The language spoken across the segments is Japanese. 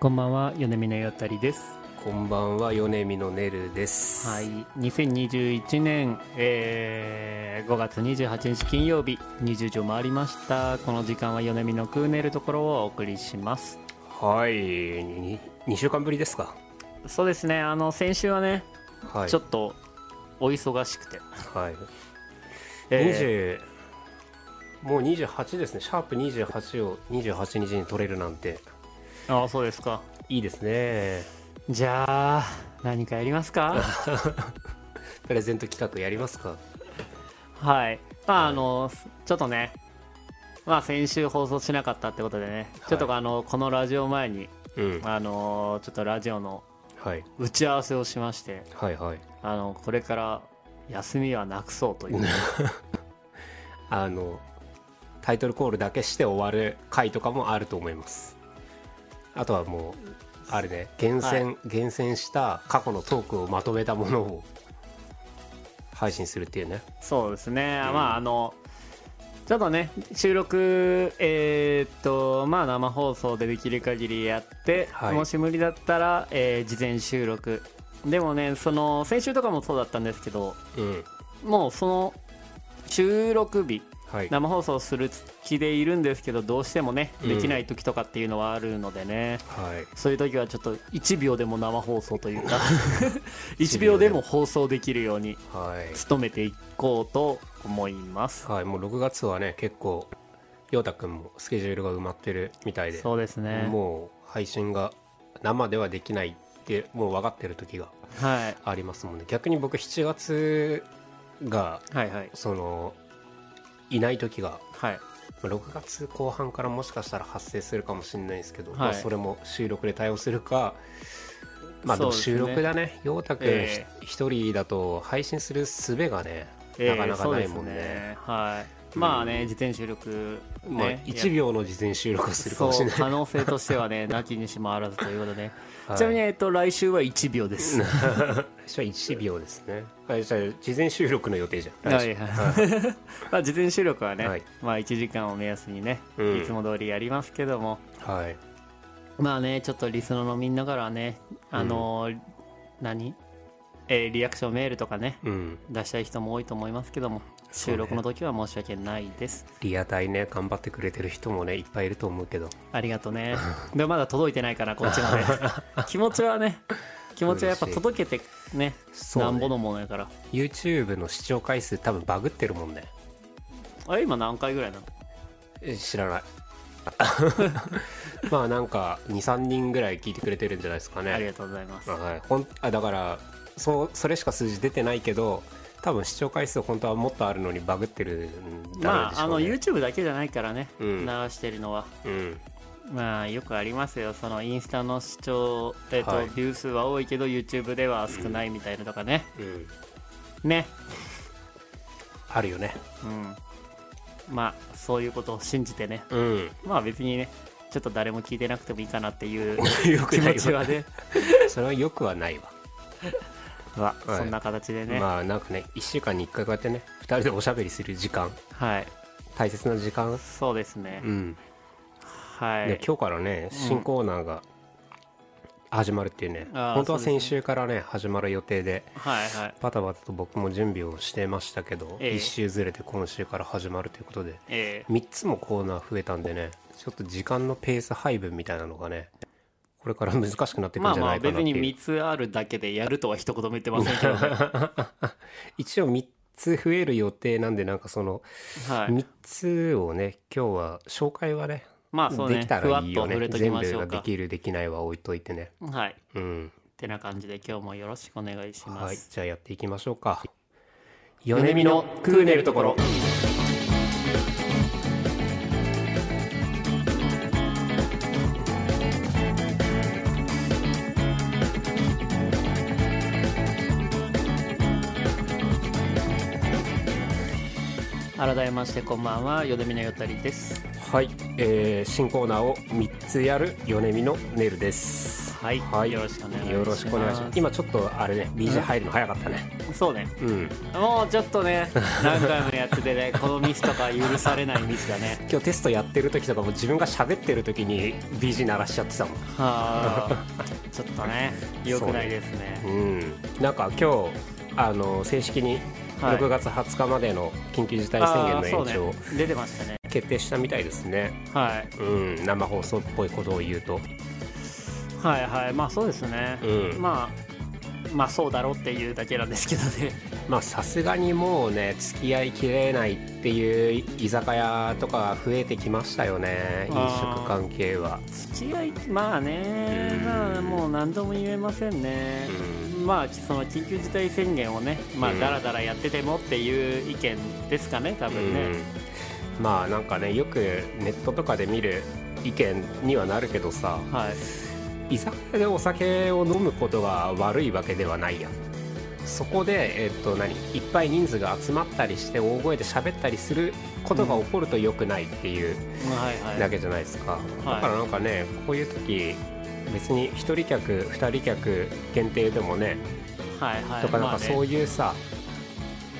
こんばんは、米見のよったりです。こんばんは、米見のねるです。はい、2021年、えー5月28日金曜日、20時を回りました。この時間は米見のクーネルところをお送りします。はい、に2週間ぶりですか？そうですね、あの、先週はね、はい。ちょっとお忙しくて。はい。え20もう28ですね。シャープ28を28日に取れるなんてーああ、そうですか。いいですね。じゃあ、何かやりますか？プレゼント企画やりますか？はい。まあ、あの、ちょっとね、まあ、先週放送しなかったってことでね、ちょっとあの、このラジオ前に、うん。あの、ちょっとラジオのはい。打ち合わせをしまして、はいはい。あのこれから休みはなくそうという あのタイトルコールだけして終わる回とかもあると思います。あとはもうあれね厳選、厳選した過去のトークをまとめたものを配信するっていうね。そうですね、まああのちょっとね収録えーっとまあ生放送でできる限りやって、はいもし無理だったら、えー事前収録でもねその先週とかもそうだったんですけどうん。もうその収録日はい。生放送する気でいるんですけどどうしてもねうんできない時とかっていうのはあるのでね、はい。そういう時はちょっと1秒でも生放送というか 1秒でも放送できるようにはい。努めていこうと思いますはい。もう6月はね結構陽太くんもスケジュールが埋まってるみたいで、そうですねもう配信が生ではできないってもう分かってる時がはいありますもんね。逆に僕7月がはいはいそのいない時がはい。まあ6月後半からもしかしたら発生するかもしれないですけど、はい。まあ、それも収録で対応するかまあでも収録だね。陽太くんえ。一人だと配信する術がね、えーなかなかないもんね。はいまあね事前収録まあね1秒の事前収録をするかもしれない。可能性としてはねなきにしもあらずということで、はい。ちなみに、えっと、来週は1秒です。私は1秒ですね。はいじゃあ事前収録の予定じゃん。はい。来週。は いまあ事前収録はね、はい。まあ1時間を目安にね、うん。いつも通りやりますけども。はい。まあねちょっとリスナーのみんなからねあのー何？えーリアクションメールとかねうん。出したい人も多いと思いますけども収録の時は申し訳ないです、リアタイね頑張ってくれてる人もねいっぱいいると思うけど。ありがとうね。でもまだ届いてないからこっちまで。気持ちはね気持ちはやっぱ届けてねなんぼのものやから。YouTube の視聴回数多分バグってるもんね。あれ今何回ぐらいなの？え知らない。まあなんか23人ぐらい聞いてくれてるんじゃないですかね。ありがとうございます。はい、ほんあだからそうそれしか数字出てないけど多分視聴回数本当はもっとあるのにバグってるんだろうまああのでしょうね。YouTube だけじゃないからね、うん。流してるのは。うん。まあよくありますよそのインスタの視聴、えっとはいビュー数は多いけど YouTube では少ないみたいなとかね、うん。ね。あるよね。うん。まあそういうことを信じてね。うん。まあ別にねちょっと誰も聞いてなくてもいいかなっていう 気持ちはね。それはよくはないわ、ははい。そんな形でね、まあなんかね1週間に1回こうやってね2人でおしゃべりする時間。はい。大切な時間。そうですね、うん。はい、で今日からね新コーナーが始まるっていうね、あー本当は先週からね始まる予定ではいはい。バタバタと僕も準備をしてましたけど、ええ。1週ずれて今週から始まるということでえ3つもコーナー増えたんでねちょっと時間のペース配分みたいなのがねこれから難しくなってーまあくるんじゃまあ別にないかなっていう、3つあるだけでやるとは一言も言ってませんけど、ね、一応3つ増える予定なんでなんかそのはい。3つをね今日は紹介はねまあそうね。できたらいいよね。全部ができるできないは置いといてね。はい。うん。てな感じで今日もよろしくお願いしまはいす、じゃあやっていきましょうか米見のクーネルところ改めましてこんばんはよどみのよたりです。はい、えー新コーナーを3つやる米見のネルです。はい、はい。よろしくお願いします。よろしくお願いします。今ちょっとあれね BG 入るの早かったね。そうね。うん。もうちょっとね何回もやっててね このミスとか許されないミスだね。今日テストやってる時とかも自分が喋ってる時に BG 鳴らしちゃってたもん。はあ。ちょっとね。良くないですね。うん。なんか今日あの正式にはい。6月20日までの緊急事態宣言の延長。ね。出てましたね。決定したみたいですね。はい。うん。生放送っぽいことを言うと。はいはい。まあそうですね、うん。まあまあそうだろうっていうだけなんですけどね。まあさすがにもうね付き合いきれないっていう居酒屋とか増えてきましたよね飲食関係は。付き合いまあねうん。まあもう何とも言えませんね。まあその緊急事態宣言をねまあうん。だらだらやっててもっていう意見ですかね多分ね、うん。まあなんかねよくネットとかで見る意見にはなるけどさ。はい居酒屋でお酒を飲むことが悪いわけではないや。んそこで、えっと何いっぱい人数が集まったりして大声で喋ったりすることが起こると良くないっていうだけじゃないですか、い。だからなんかねこういう時別に1人客2人客限定でもねはいはい。とかなんかそういうさ、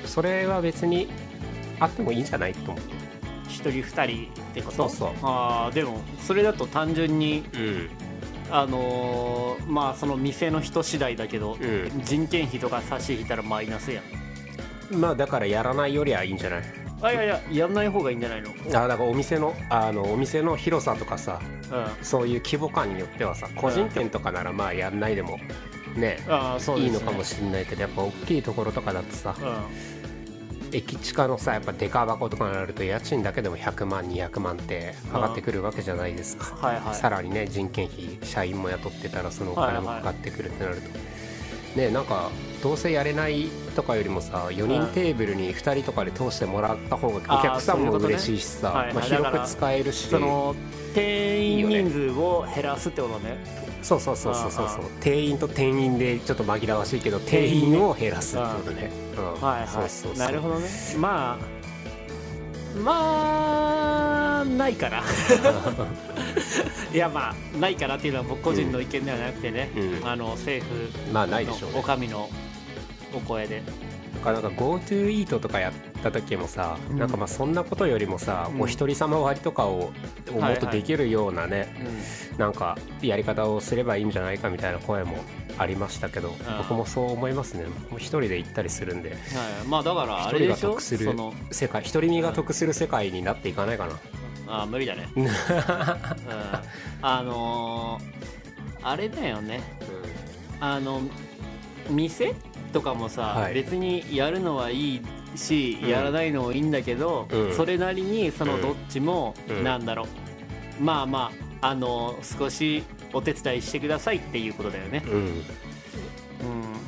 それは別にあってもいいんじゃないと思う。一人二人ってこと？そうそう。ああでもそれだと単純にうんあのーまあその店の人次第だけど、う人件費とか差し引いたらマイナスやん。んまあだからやらないよりはいいんじゃない？あいやいややんない方がいいんじゃないの？あだからお店のあのお店の広さとかさうん。そういう規模感によってはさ個人店とかならまあやんないでもねああそうです、ね、いいのかもしれないけどやっぱ大きいところとかだとさうん駅地下のさやっぱデカ箱とかになると家賃だけでも100万200万ってかかってくるわけじゃないですか、はいはい。さらにね人件費社員も雇ってたらそのお金もかかってくるってなると、ねなんかどうせやれないとかよりもさ4人テーブルに2人とかで通してもらった方がお客さんも嬉しいしさ、はいはい。まあ、広く使えるし。その定員人数を減らすってことねそうそうそうそうそうあー。あ店員と店員でちょっと紛らわしいけど店員を減らすってことね、うん。はいそうはそうそう。いなるほどね。まあまあないから。いやまあないからっていうのは僕個人の意見ではなくてね、うん。あの政府まあないでしょうね。のお上のお声で。だからなんか GoTo イートとかやった時もさ、うん。なんかまあそんなことよりもさ、うん。お一人様割とかををもっとできるようなね、なんかやり方をすればいいんじゃないかみたいな声もありましたけど、あー僕もそう思いますね。僕も一人で行ったりするんで。はい、まあだからあれでしょ得するその世界一人身が得する世界になっていかないかな、あ無理だ ね、うん、あのーあれだよね。あの店とかもさ、はい。別にやるのはいいし、うん。やらないのもいいんだけど、うん。それなりにそのどっちも、うん。なんだろう。まあまああの少しお手伝いしてくださいっていうことだよね、うん。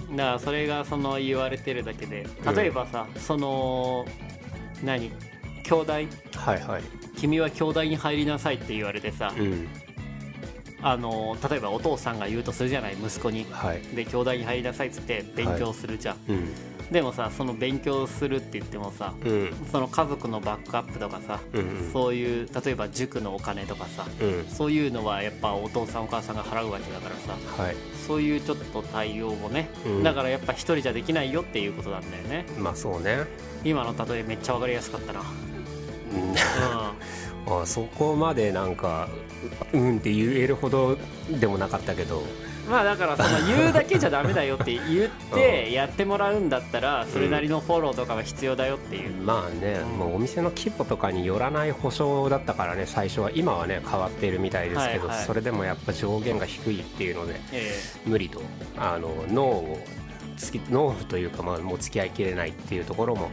うん、だからそれがその言われてるだけで例えばさ、その何？兄弟？はいはい。君は兄弟に入りなさいって言われてさ、うんあの例えばお父さんが言うとするじゃない息子に。はい。で兄弟に入りなさいっつって勉強するじゃん、うん。でもさその勉強するって言ってもさうん。その家族のバックアップとかさ、うんそういう例えば塾のお金とかさうん。そういうのはやっぱお父さんお母さんが払うわけだからさはい。そういうちょっと対応をね、うん。だからやっぱ一人じゃできないよっていうことなんだよね。まあそうね、今の例えめっちゃ分かりやすかったな。うん。う あそこまでなんかうんって言えるほどでもなかったけど。んまあだからその言うだけじゃダメだよって言ってやってもらうんだったらそれなりのフォローとかは必要だよっていう、まあね、うんもうお店の規模とかによらない保証だったからね最初は今はね変わっているみたいですけど、はいはい。それでもやっぱ上限が低いっていうのでえ無理と。あの脳をつき脳というか、まあ、もう付き合いきれないっていうところも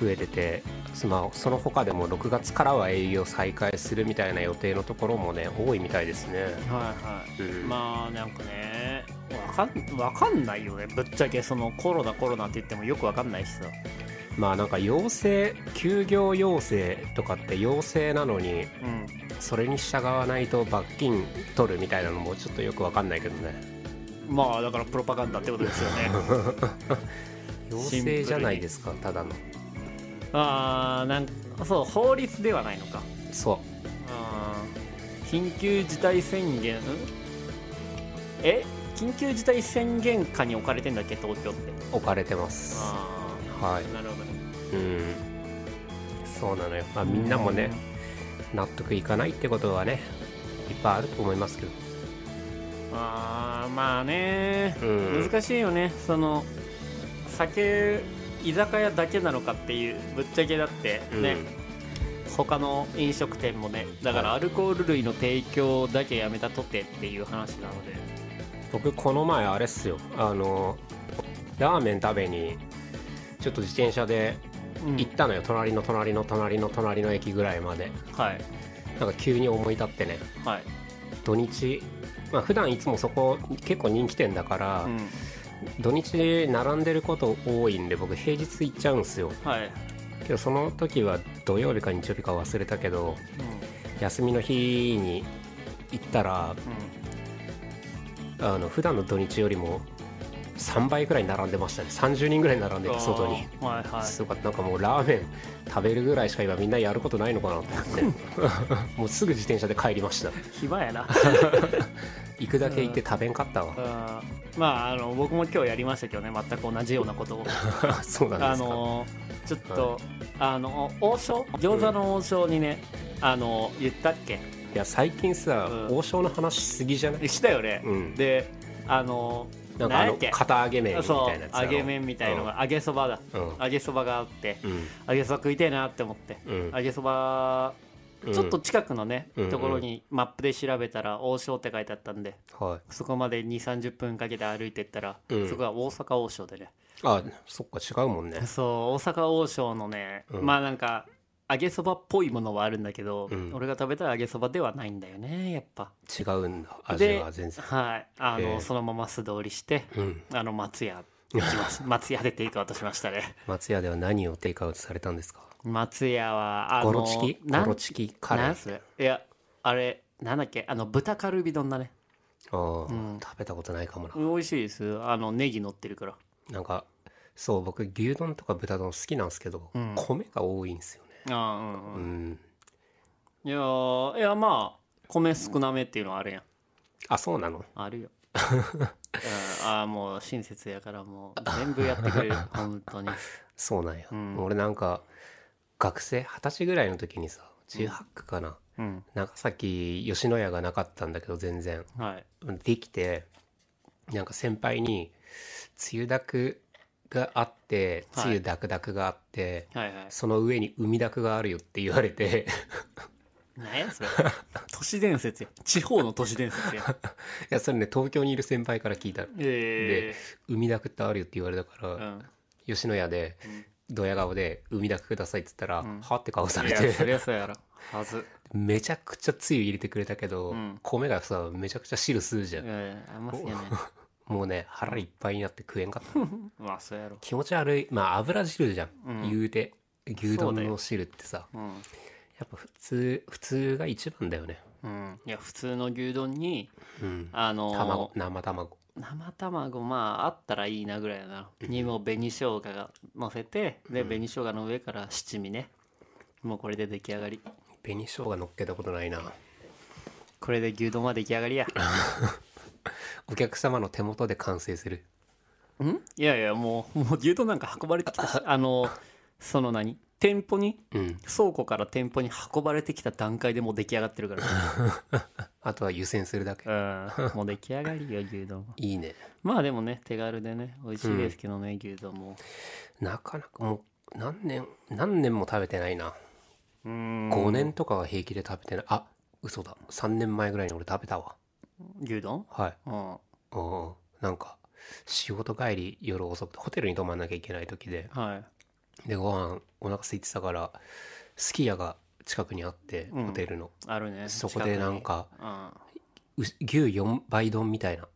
え増えてて、まあ、その他でも6月からは営業再開するみたいな予定のところもね多いみたいですね。はいはい、うん。まあなんかねわかんわかんないよね。ぶっちゃけそのコロナコロナって言ってもよくわかんないしさまあなんか要請休業要請とかって要請なのにうん。それに従わないと罰金取るみたいなのもちょっとよくわかんないけどねまあだからプロパガンダってことですよね。要請じゃないですかただの。ああなんそう法律ではないのか。そ緊急事態宣言？ん？え？緊急事態宣言下に置かれてんだっけ？東京って。置かれてます。あはい。あなるほどね。うん。そうなのよ。まあみんなもね納得いかないってことはねいっぱいあると思いますけどあーまあね、うん。難しいよね。その酒居酒屋だけなのかっていうぶっちゃけだってね、他の飲食店もね。だからはい。アルコール類の提供だけやめたとてっていう話なので。僕この前あれっすよ。あのラーメン食べにちょっと自転車でうん。行ったのよ、隣の隣の隣の隣の駅ぐらいまで。はい。なんか急に思い立ってね。はい、土日まあ普段いつもそこ結構人気店だから、うん。土日並んでること多いんで僕平日行っちゃうんすよ。はい。けどその時は土曜日か日曜日か忘れたけど休みの日に行ったらあの普段の土日よりも3倍くらい並んでましたね。30人ぐらい並んでて外に。はいはい。すごかったなんかもうラーメン食べるぐらいしか今みんなやることないのかなと思って。もうすぐ自転車で帰りました。暇やな 行くだけ行って食べんかったわ。あーまああの僕も今日やりましたけどね。全く同じようなことを。そうなんですか、あのちょっと、あの王将？餃子の王将にね、あの言ったっけ？いや最近さ、うん。王将の話しすぎじゃない？したよね、うん。であのなんかあの片揚げ麺みたそいな揚げ麺みたいのが、揚げそばだうん。揚げそばがあってうん。揚げそば食いたいなって思って、うん。揚げそばちょっと近くのね、うんところにマップで調べたら王将って書いてあったんではい。そこまで2 3 0分かけて歩いてったら、うん。そこは大阪王将でね。あそっか違うもんね。そう大阪王将のね、うん。まあなんか揚げそばっぽいものはあるんだけど、うん。俺が食べた揚げそばではないんだよねやっぱ。違うんだ。味では全然。はい。あの、そのまま素通りしてうん。あの松屋行きました 松屋でテイクアウトしましたね。松屋では何をテイクアウトされたんですか？松屋はあのゴロチキ？ゴロチキ？カレー？ないやあれなんだっけ？あの豚カルビ丼だね。あー、うん。食べたことないかもな、美味しいです。あのネギ乗ってるから。なんかそう僕牛丼とか豚丼好きなんですけど、うん。米が多いんですよね。ああうんううん。んいやーいやまあ米少なめっていうのはあるやん。あそうなの？あるよ。うん。ああもう親切やからもう全部やってくれる。本当に。そうなんや、ん。俺なんか学生二十歳ぐらいの時にさ18区かな、うん。長崎吉野家がなかったんだけど全然。はい。できてなんか先輩につゆだくがあってはい。つゆだくだくがあって、はいはい。その上に海だくがあるよって言われて。何やそれ。都市伝説や。地方の都市伝説や。いやそれね東京にいる先輩から聞いたの。え海だくってあるよって言われたから、えうん。吉野家でドヤ顔で「海だくください」っつったら「んは?」って顔されいやそりてゃそうやろ。はず。めちゃくちゃつゆ入れてくれたけど、うん。米がさめちゃくちゃ汁吸うじゃん、いやいやあんま好きやね。もうね腹いっぱいになって食えんかった。まあそうやろ。気持ち悪い。まあ油汁じゃん、うん。言うて。牛丼の汁ってさ。うん。やっぱ普通普通が一番だよね。うん。いや普通の牛丼にうん。あのー卵。生卵生卵まああったらいいなぐらいやな、にも紅生姜が乗せてで紅生姜の上から七味ね。もうこれで出来上がり。紅生姜乗っけたことないな。これで牛丼は出来上がりや。お客様の手元で完成する。ん？いやいやもうもう牛丼なんか運ばれてきたしあのその何？店舗にうん。倉庫から店舗に運ばれてきた段階でもう出来上がってるから。あとは湯煎するだけ。うん。もう出来上がりよ牛丼は。いいね。まあでもね手軽でね美味しいですけどね、牛丼も。なかなかもう何年何年も食べてないな。うん。5年とかは平気で食べてない。あ嘘だ。3年前ぐらいに俺食べたわ。牛丼？はい。うんうん。なんか仕事帰り夜遅くてホテルに泊まんなきゃいけない時で。はいでご飯お腹空いてたからすき家が近くにあって、うん。ホテルの。あるね。そこでなんかうん。う牛4倍丼みたいな。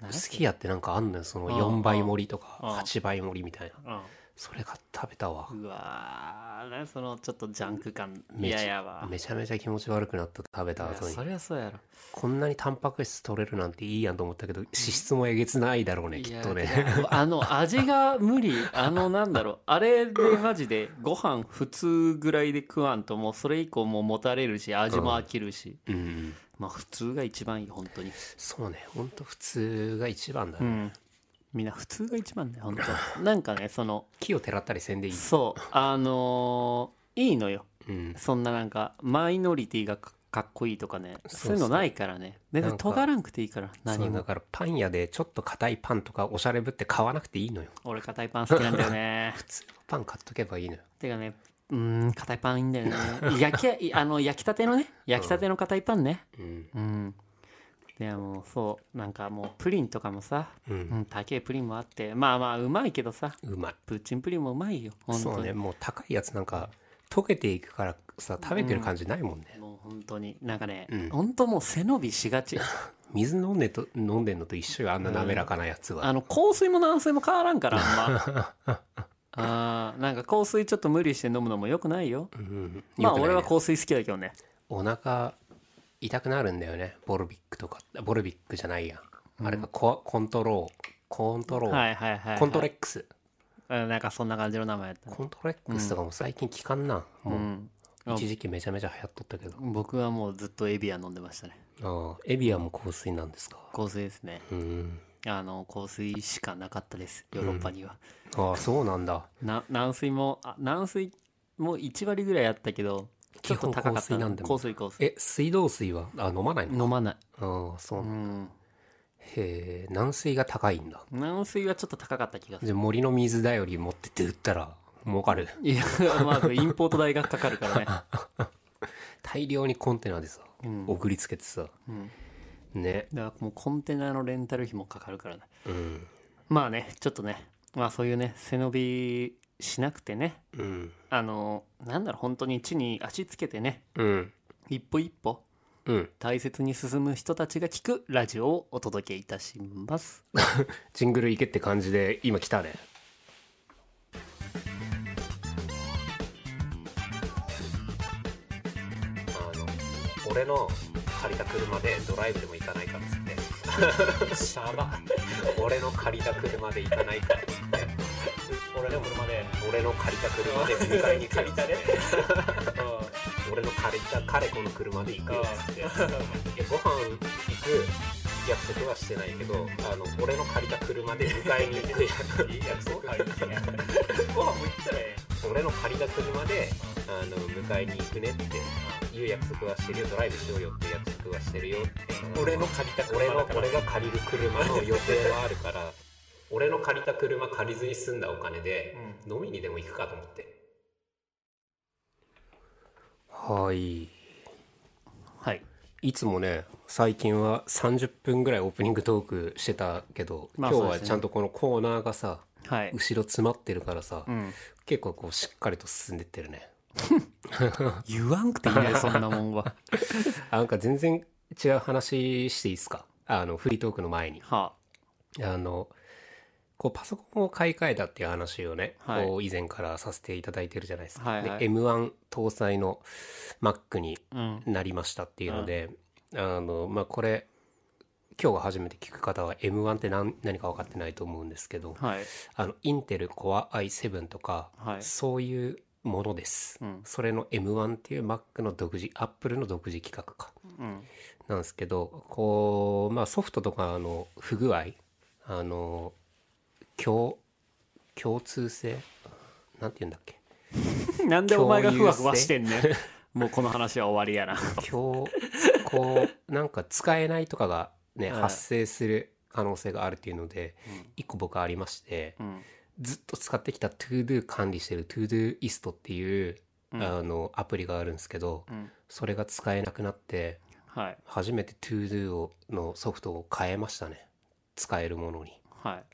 何すき家ってなんかあんのよ。そのうん。4倍盛りとかうん。8倍盛りみたいな。うんそれが食べたわ。うわそのちょっとジャンク感めちゃ嫌やわ。めちゃめちゃ気持ち悪くなった食べた後に。そりゃそうやろ。こんなにタンパク質取れるなんていいやんと思ったけど脂質もえげつないだろうねきっとね。いやいやあの味が無理。あのなんだろう。あれでマジでご飯普通ぐらいで食わんともうそれ以降もうもたれるし味も飽きるし、うん。まあ普通が一番いい本当に。そうね。ほんと普通が一番だね、うんみんな普通が一番だよ本当。なんかねその木をてらったりせんでいいそうあのーいいのよ。うん。そんななんかマイノリティがかかっこいいとかねそういうのないからね。全然なんか尖らんくていいからそ何も。うだからパン屋でちょっと硬いパンとかおしゃれぶって買わなくていいのよ。俺硬いパン好きなんだよね。普通のパン買っとけばいいのよ。てかねうーん硬いパンいいんだよね。焼きいあの焼きたてのね焼きたての硬いパンね。うん。うんでもそうなんかもうプリンとかもさ、ううんん、高いプリンもあってまあまあうまいけどさうまい。プッチンプリンもうまいよ本当に。そうねもう高いやつなんか溶けていくからさ食べてる感じないもんね、もう本当に。なんかね、うん。本当もう背伸びしがち。水飲んでと飲んでんのと一緒よあんな滑らかなやつは、あの香水も軟水も変わらんからあんま。あーなんか硬水ちょっと無理して飲むのもよくないよ。うんまあ俺は硬水好きだけどね。お腹痛くなるんだよね。ボルビックとか。ボルビックじゃないやあれがココントロー。コントロー、はいはいはい、はい、コントレックス。うんなんかそんな感じの名前やった。コントレックスとかも最近聞かんな、もう、うん。一時期めちゃめちゃ流行っとったけど。僕はもうずっとエビアン飲んでましたね。ああ。エビアンも硬水なんですか？硬水ですね。うん。あの香水しかなかったです。ヨーロッパには、ああそうなんだ。な軟水もあ軟水も1割ぐらいあったけどちょっと高かったな。んだも。ん香水香水。え水道水はあ飲まないの？飲まない。ああそう、うん。へえ軟水が高いんだ。軟水はちょっと高かった気がする。じゃあ森の水だより持ってって売ったら儲かる。いやまずインポート代がかかるからね。大量にコンテナでさ、うん。送りつけてさ、ん。ね。だからもうコンテナのレンタル費もかかるからね。うん。まあねちょっとね。まあそういうね背伸びしなくてね。うん。あのなんだろう本当に地に足つけてね。うん。一歩一歩。うん。大切に進む人たちが聞くラジオをお届けいたします。ジングルいけって感じで今来たね。あの俺の借りた車でドライブでも行かないかっつって。シャバ。俺の借りた車で行かないかって言って俺の車で俺の借りた車で迎えに借りたね俺の借りた彼子の車で行くよってご飯行く約束はしてないけどあの俺の借りた車で迎えに行く約束はご飯も行ったら俺の借りた車であの迎えに行くねっていう約束はしてるよドライブしようよって約束はしてるよって。俺の借りた俺の俺が借りる車の予定はあるから俺の借りた車借りずに済んだお金で飲みにでも行くかと思って。はい。はい。いつもね最近は30分ぐらいオープニングトークしてたけど、今日はまあそうですね。ちゃんとこのコーナーがさはい。後ろ詰まってるからさ、うん。結構こうしっかりと進んでってるね。言わんくていいねそんなもんは。あなんか全然違う話していいですか？あのフリートークの前に。はあのこうパソコンを買い替えたっていう話をね、はい。こう以前からさせていただいてるじゃないですか、はいはい。で M1 搭載の Mac になりましたっていうので、あのまあこれ今日が初めて聞く方は M1 って何何か分かってないと思うんですけどはい。あのインテル Core i7 とか、はい。そういうものです、うん。それの M1 っていう Mac の独自 Apple の独自企画か。うん。なんですけどこう、まあ、ソフトとかの不具合あの共共通性？なんて言うんだっけ？なんでお前がふわふわしてんねん。もうこの話は終わりやな。今日こうなんか使えないとかがね、はい。発生する可能性があるっていうので、うん。一個僕ありましてうん。ずっと使ってきた ToDo 管理してる ToDoist っていう、うん。あのアプリがあるんですけどうん。それが使えなくなってはい。初めて ToDo のソフトを変えましたね。使えるものに。はい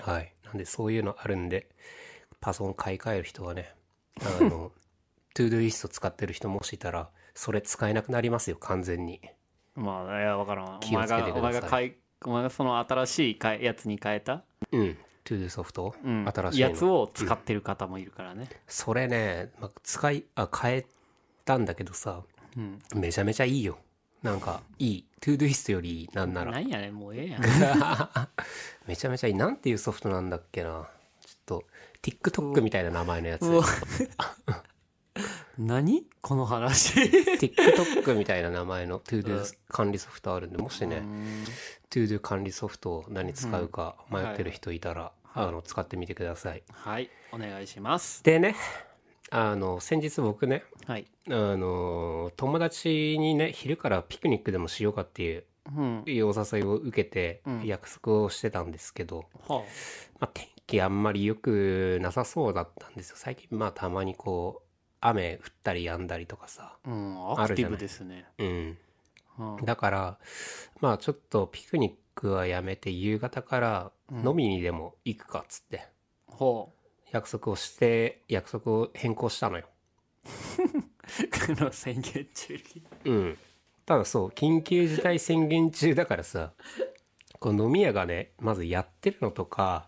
はい。なんでそういうのあるんでパソコン買い替える人はねあの ToDoist 使ってる人もしいたらそれ使えなくなりますよ完全に。まあいや分からん。お気を前つけてください。がお前が買いお前がその新しいかいやつに変えた、うん、ToDo ソフト、うん、新しいの？やつを使ってる方もいるからね。それね、まあ、使いあ変えたんだけどさうん。めちゃめちゃいいよなんかいい ToDoist よりいいなんなら。なんやねんもうええやん。めちゃめちゃいい。なんていうソフトなんだっけな。ちょっと TikTok みたいな名前のやつ。何？この話。TikTok みたいな名前の ToDo 管理ソフトあるんでもしねうん。ToDo 管理ソフトを何使うか迷ってる人いたら、はい。あの使ってみてください。はい。お願いします。でねあの先日僕ねはい。あの友達にね昼からピクニックでもしようかっていううん。お誘いを受けてうん。約束をしてたんですけど、はまあ、天気あんまり良くなさそうだったんですよ。最近まあたまにこう雨降ったり止んだりとかさあうんアクティブですね。うん。うんだからまあちょっとピクニックはやめて夕方から飲みにでも行くかっつって。ほ約束をして約束を変更したのよ。うこの宣言中に。うん。ただそう緊急事態宣言中だからさこう飲み屋がねまずやってるのとか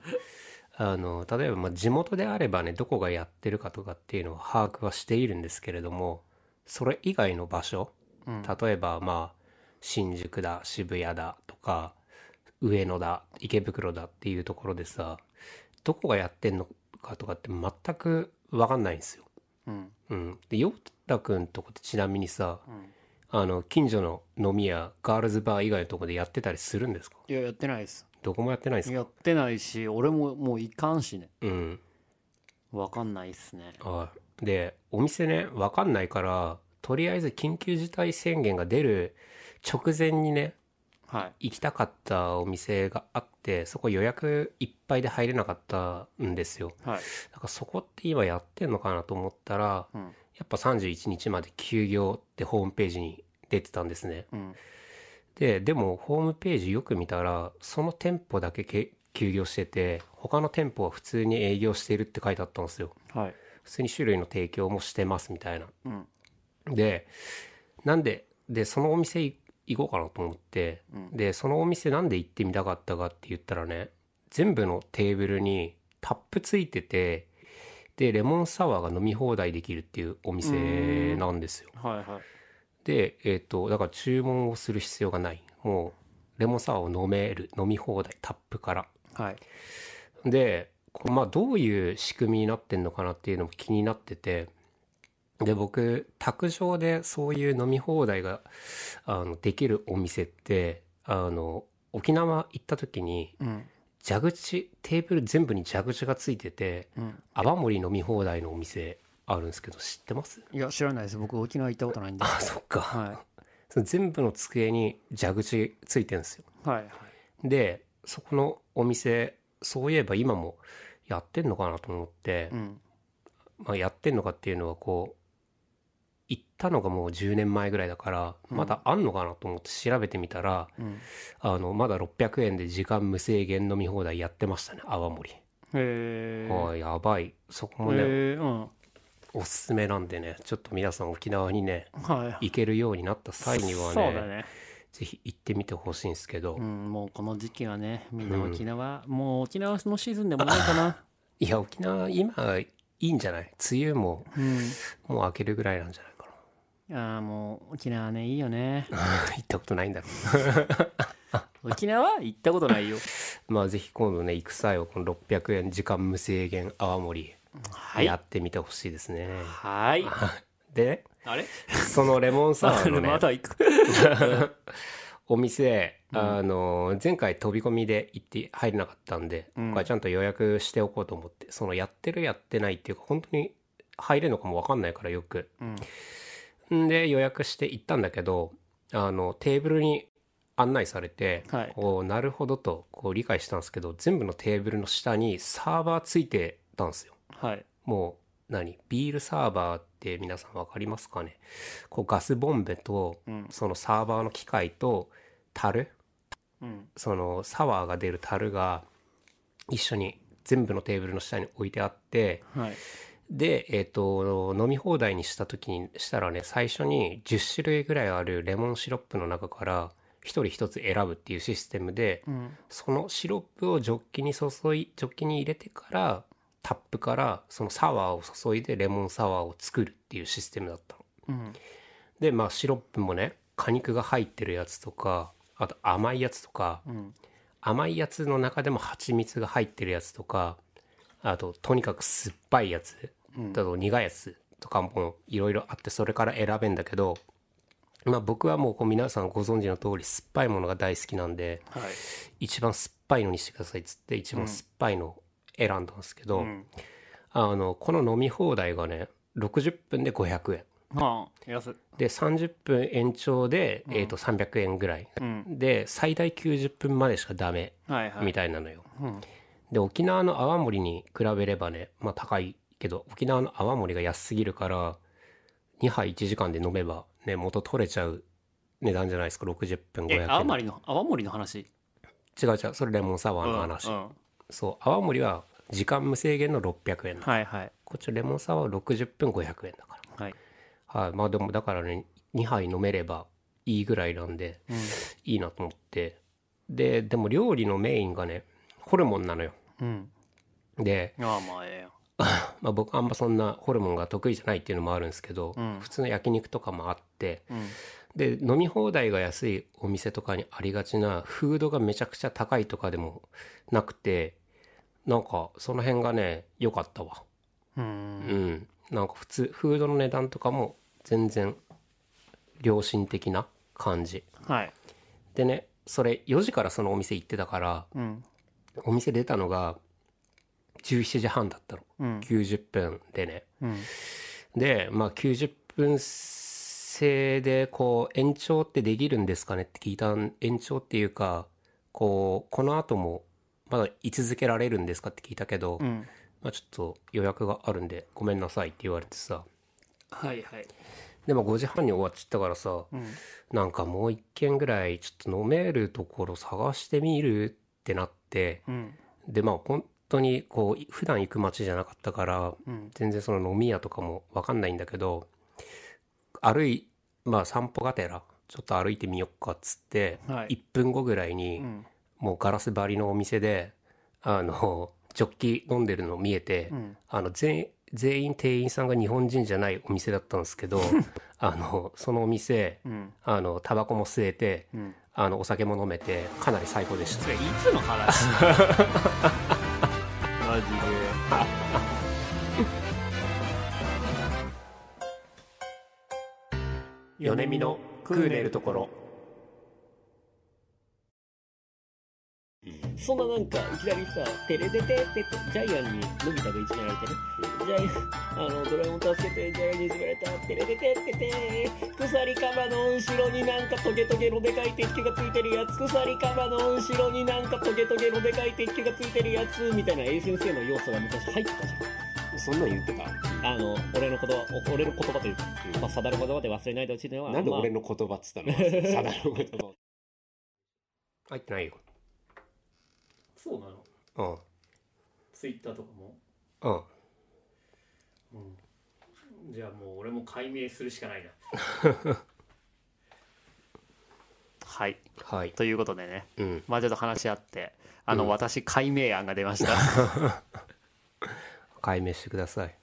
あの例えばまあ地元であればねどこがやってるかとかっていうのは把握はしているんですけれどもそれ以外の場所うん。例えばまあ新宿だ渋谷だとか上野だ池袋だっていうところでさどこがやってんのかとかって全く分かんないんですよ。うん。うん、で陽太くんとこってちなみにさうん。あの近所の飲み屋ガールズバー以外のとこでやってたりするんですか？いややってないです。どこもやってないですか？やってないし俺ももういかんしね。うん。わかんないっすね。はい。でお店ね分かんないからとりあえず緊急事態宣言が出る直前にねはい行きたかったお店があってそこ予約いっぱいで入れなかったんですよ。はい。だからそこって今やってんのかなと思ったらうん。やっぱ31日まで休業ってホームページに出てたんですね。うん。ででもホームページよく見たらその店舗だけけ休業してて他の店舗は普通に営業しているって書いてあったんですよ。はい。普通に種類の提供もしてますみたいな。うん。でなんででそのお店い行こうかなと思って、うん。でそのお店なんで行ってみたかったかって言ったらね全部のテーブルにタップついててでレモンサワーが飲み放題できるっていうお店なんですよ。はいはい。でえっ、とだから注文をする必要がない。もうレモンサワーを飲める飲み放題タップから。はい。でまあどういう仕組みになってんのかなっていうのも気になっててで僕卓上でそういう飲み放題があのできるお店ってあの沖縄行った時にうん。蛇口テーブル全部に蛇口がついててうん。泡盛飲み放題のお店あるんですけど知ってます？いや知らないです。僕沖縄行ったことないんであそっか、はその全部の机に蛇口ついてるんですよ。いはいはい。でそこのお店そういえば今もやってんのかなと思って、うん。まあ、やってんのかっていうのはこう行ったのがもう10年前ぐらいだからうん。まだあんのかなと思って調べてみたら、うん。あのまだ600円で時間無制限飲み放題やってましたね泡盛、へえやばい。そこもね、うん。おすすめなんでねちょっと皆さん沖縄にねはい。行けるようになった際にはねそうだね。ぜひ行ってみてほしいんですけど、うんもうこの時期はねみんな沖縄、もう沖縄のシーズンでもないかな。いや沖縄今いいんじゃない？梅雨もうん。もう明けるぐらいなんじゃない？かああもう沖縄ねいいよね。な 行ったことないんだろ 沖縄行ったことないよ。う まあぜひ今度ね行く際はこの600円時間無制限泡盛はい。やってみてほしいですね、はい。であれ？そのレモンサワーのね。まだ行く？お店、あの前回飛び込みで行って入れなかったんで、うん。これちゃんと予約しておこうと思ってそのやってるやってないっていうか本当に入れるのかも分かんないからよく。うんんで予約して行ったんだけどあのテーブルに案内されて、はい。こうなるほどとこう理解したんですけど全部のテーブルの下にサーバーついてたんですよ。はい。もう何？ビールサーバーって皆さん分かりますかね？こうガスボンベとうん。そのサーバーの機械と樽？うん。そのサワーが出る樽が一緒に全部のテーブルの下に置いてあってはいで、えっと飲み放題にした時にしたらね最初に10種類ぐらいあるレモンシロップの中から一人一つ選ぶっていうシステムでうん。そのシロップをジョッキに注いジョッキに入れてからタップからそのサワーを注いでレモンサワーを作るっていうシステムだったの。うん。でまあシロップもね果肉が入ってるやつとかあと甘いやつとかうん。甘いやつの中でも蜂蜜が入ってるやつとかあととにかく酸っぱいやつうんあと苦いやつとかもいろいろあってそれから選べんだけどまあ僕はもうこう皆さんご存知の通り酸っぱいものが大好きなんではい。一番酸っぱいのにしてくださいっつって一番酸っぱいの選んだんですけど、うん。あのこの飲み放題がね60分で500円。はあ安っで30分延長で、えー、と300円ぐらい、うん。で最大90分までしかダメはいはい。みたいなのよ、うん。で沖縄の泡盛に比べればねまあ高いけど沖縄の泡盛が安すぎるから2杯1時間で飲めばね元取れちゃう値段じゃないですか60分500え円。青森の青森の話？違う違うそれレモンサワーの話、うんうん。そう泡盛は時間無制限の600円なはいはい。こっちレモンサワーは60分500円だかはい。らはいまあでもだからね2杯飲めればいいぐらいなんでうん。いいなと思って。ででも料理のメインがねホルモンなのよ。うん。で、ああまあええよ まあ、僕あんまそんなホルモンが得意じゃないっていうのもあるんですけど、うん。普通の焼肉とかもあってうん。で飲み放題が安いお店とかにありがちなフードがめちゃくちゃ高いとかでもなくてなんかその辺がね良かったわ。ううん。んなんか普通フードの値段とかも全然良心的な感じ。はい。でねそれ4時からそのお店行ってたからうん。お店出たのが17時半だったの。うん。90分でね。うん。でまあ90分制でこう延長ってできるんですかねって聞いたん延長っていうかこうこの後もまだ居続けられるんですかって聞いたけど、うん。まあ、ちょっと予約があるんでごめんなさいって言われてさ。はいはい。でも5時半に終わっちゃったからさうん。なんかもう一軒ぐらいちょっと飲めるところ探してみるってなってうんでまあ本当にこう普段行く街じゃなかったからうん全然その飲み屋とかも分かんないんだけど歩いまあ散歩がてらちょっと歩いてみよっかっつって、はい。1分後ぐらいに、うん。もうガラス張りのお店であのジョッキ飲んでるの見えて、うん。あの全全員店員さんが日本人じゃないお店だったんですけど あのそのお店うん。あのタバコも吸えてうん。あのお酒も飲めてかなり最高でした。いつの話？マジで。米見のクーネルところ。そんななんか、いきなりさ、テレテテテテ、ジャイアンにのび太がいじめられてね。ジャイアン、あの、ドラえもん助けて、ジャイアンにいじめられた、テレテテテテ、鎖鎌の後ろになんかトゲトゲのでかい鉄球がついてるやつ、鎖鎌の後ろになんかトゲトゲのでかい鉄球がついてるやつ、みたいな A 先生の要素が昔入ってたじそんなん言ってた？ゃん。あの、俺の言葉、お俺の言葉というか、まあ、定る言葉で忘れないでほしいのは、なんでまあ俺の言葉っつったの？サダの言葉 入ってないよそうなの？うんツイッターとかも？うん。うん。じゃあもう俺も解明するしかないな。はい。はい。ということでね。うん。まあちょっと話し合ってあの、うん。私解明案が出ました。解明してください。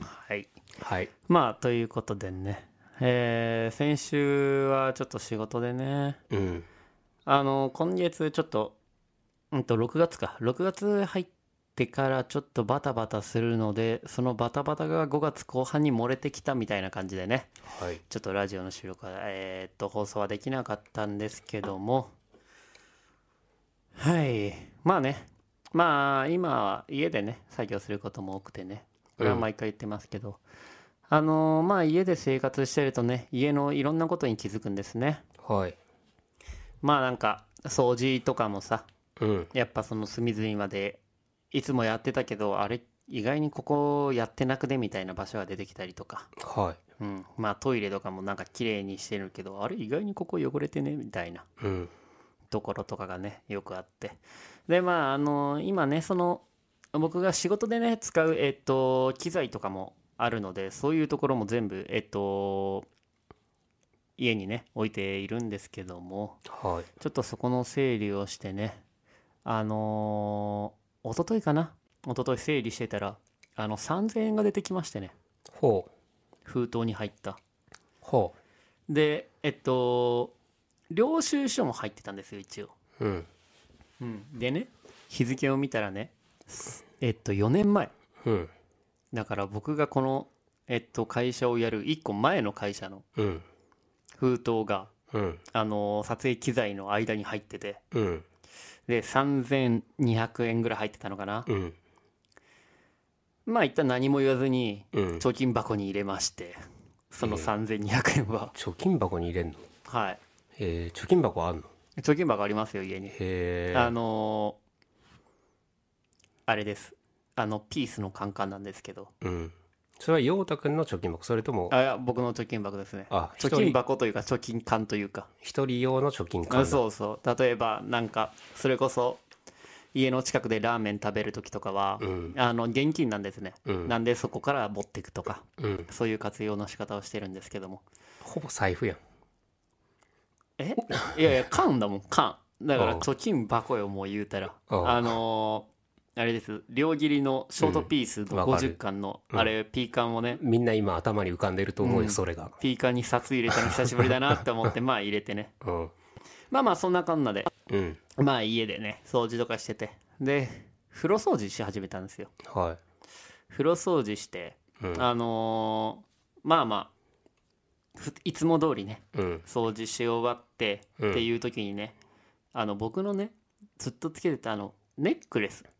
はい。はい。まあということでね。えー先週はちょっと仕事でね。うん。あの今月ちょっとうんと6月か。6月入ってからちょっとバタバタするのでそのバタバタが5月後半に漏れてきたみたいな感じでね。はい。ちょっとラジオの収録はえーっと放送はできなかったんですけども。はい。まあね。まあ今は家でね作業することも多くてね。これは毎回言ってますけど、あのーまあ家で生活してるとね家のいろんなことに気づくんですね。はい。まあなんか掃除とかもさうん。やっぱその隅々までいつもやってたけどあれ意外にここやってなくねみたいな場所が出てきたりとか。はい。うん、まあトイレとかもなんか綺麗にしてるけどあれ意外にここ汚れてねみたいなうん。ところとかがねよくあって。でまああの今ねその僕が仕事でね使うえっと機材とかもあるのでそういうところも全部えっと家にね置いているんですけどもはい。ちょっとそこの整理をしてねあのー、一昨日かな。一昨日整理してたらあの3000円が出てきましてね。ほう。封筒に入った。ほでえっと領収書も入ってたんですよ一応、ううん。うん、でね日付を見たらねえっと4年前。うん。だから僕がこのえっと、会社をやる1個前の会社のうん。封筒が、うん。あの撮影機材の間に入っててうんで3200円ぐらい入ってたのかな。うん。まあ一旦何も言わずにうん。貯金箱に入れましてその3200円は、貯金箱に入れんの？はい。えー、貯金箱あんの？貯金箱ありますよ家に。へえあのーあれです。あのピースのカンカンなんですけど。うんそれは陽太くんの貯金箱。それともあいや僕の貯金箱ですね。あ貯金箱というか貯金缶というか。一人用の貯金あ缶。そうそう。例えばなんかそれこそ家の近くでラーメン食べる時とかは、うん。あの現金なんですね、うん。なんでそこから持っていくとか。うん。そういう活用の仕方をしてるんですけども。ほぼ財布やん。え？いやいや缶だもん缶。だからうん貯金箱よもう言うたら。うんあのーあれです。両切りのショートピースうん。のわかる。50巻の、あれピーカンをねみんな今頭に浮かんでると思うよ、うん。それが。ピーカンに札入れたの久しぶりだなって思って まあ入れてね。うん。まあまあそんなこんなでうん。まあ家でね掃除とかしてて。で風呂掃除し始めたんですよ。は風呂掃除して、うん。あのーまあまあふいつも通りね掃除し終わってうん。っていう時にね、あの僕のねずっとつけてたあのネックレス。は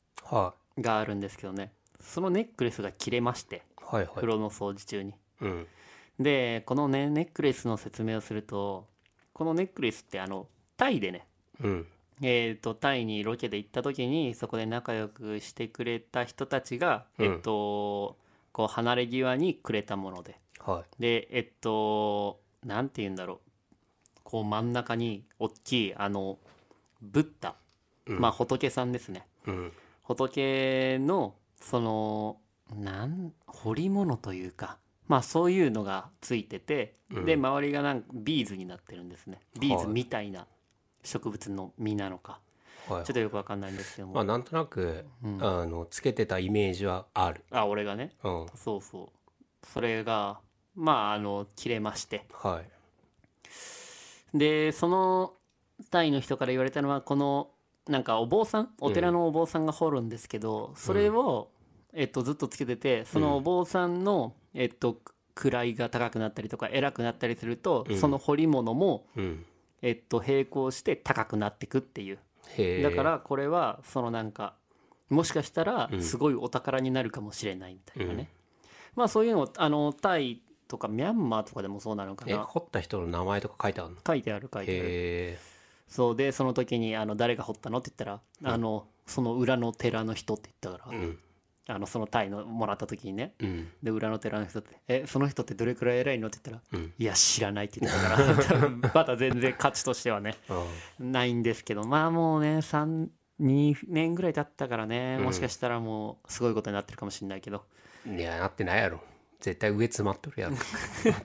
があるんですけどね。そのネックレスが切れましていはいはい。風呂の掃除中に。うん。でこのねネックレスの説明をするとこのネックレスってあのタイでねうん。えー、とタイにロケで行った時にそこで仲良くしてくれた人たちが、うん。えっとこう離れ際にくれたもので。はでえっとなんて言うんだろう。こう真ん中に大きいあのブッダ、うん。まあ仏さんですね。いうん仏のそのなん彫り物というかまあそういうのがついてて、うん。で周りがなんかビーズになってるんですね。ビーズはいみたいな植物の実なのか、はい。ちょっとよくわかんないんですけども、まあなんとなく、うん。あのつけてたイメージはある。あ俺がね？うん。そうそう。それがまああの切れまして。はい。でそのタイの人から言われたのはこのなんかお坊さんお寺のお坊さんが彫るんですけど、それを、えっと、ずっとつけててそのお坊さんの、えっと位が高くなったりとか偉くなったりすると、うん。その彫り物も、うん。えっと、並行して高くなってくっていう。だからこれはそのなんかもしかしたらうん。すごいお宝になるかもしれないみたいなね、まあそういうのあのタイとかミャンマーとかでもそうなのかな。え彫った人の名前とか書いてあるの？書いてある書いてあるそうでその時にあの誰が掘ったの？って言ったら、あのその裏の寺の人って言ったから、うん。あのそのタイのもらった時にねうん。で裏の寺の人って「えその人ってどれくらい偉いの?」って言ったら「うんいや知らない」って言ってたから まだ全然価値としてはねあないんですけどまあもうね32年ぐらい経ったからねうん。もしかしたらもうすごいことになってるかもしれないけど、いやなってないやろ絶対上詰まっとるやろ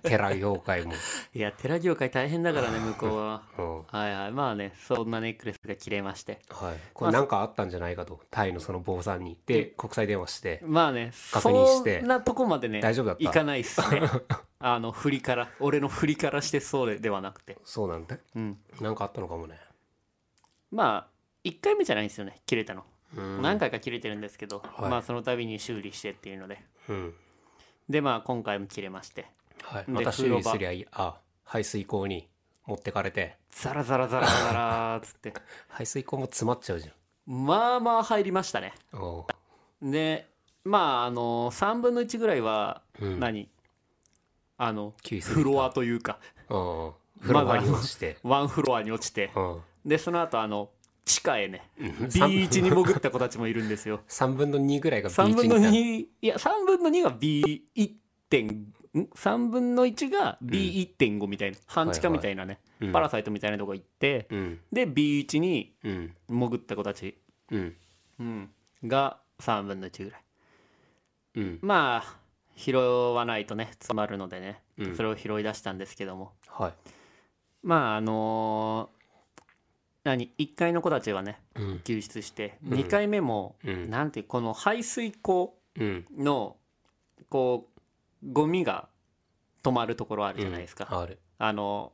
寺 業界も。いや寺業界大変だからね向こうは。うん。はいはい。まあねそんなネックレスが切れまして。はい。これなんかあったんじゃないかと。タイのその坊さんにで国際電話してまあね確認して。そんなとこまでね大丈夫だった？いかないっすね。あの振りから俺の振りからしてそうではなくて。そうなんだ。うん。なんかあったのかもね。まあ1回目じゃないんですよね切れたの、うん。何回か切れてるんですけど、はい。まあその度に修理してっていうので。うんでまあ今回も切れまして。ではい。また修理すりゃいいあ排水口に持ってかれて。ザラザラザラザラーっつって。排水口も詰まっちゃうじまあまあ入りましたね。ゃんおでまああの3分の1ぐらいはうん。何、あのフロアというか。う。ん風呂場に落ちて。ワンフロアに落ちて。うん。でその後あの地下へね。うん。ビーチに潜った子たちもいるんですよ。3分の2ぐらいがビー3分のチにいた。2いや3分の2が B1 点ん？3分の1が B1.5 みたいな、半地下みたいなね、うん。パラサイトみたいなとこ行って、うん。で B1 にうん。潜った子たち、うん。うん、が3分の1ぐらい。うん。まあ拾わないとね詰まるのでね、うん。それを拾い出したんですけども。はい。まああのー何？1階の子たちはねうん。救出して、うん。2回目も、うん。なんていうこの排水口うん。のこうゴミが止まるところあるじゃないですか、ある。あの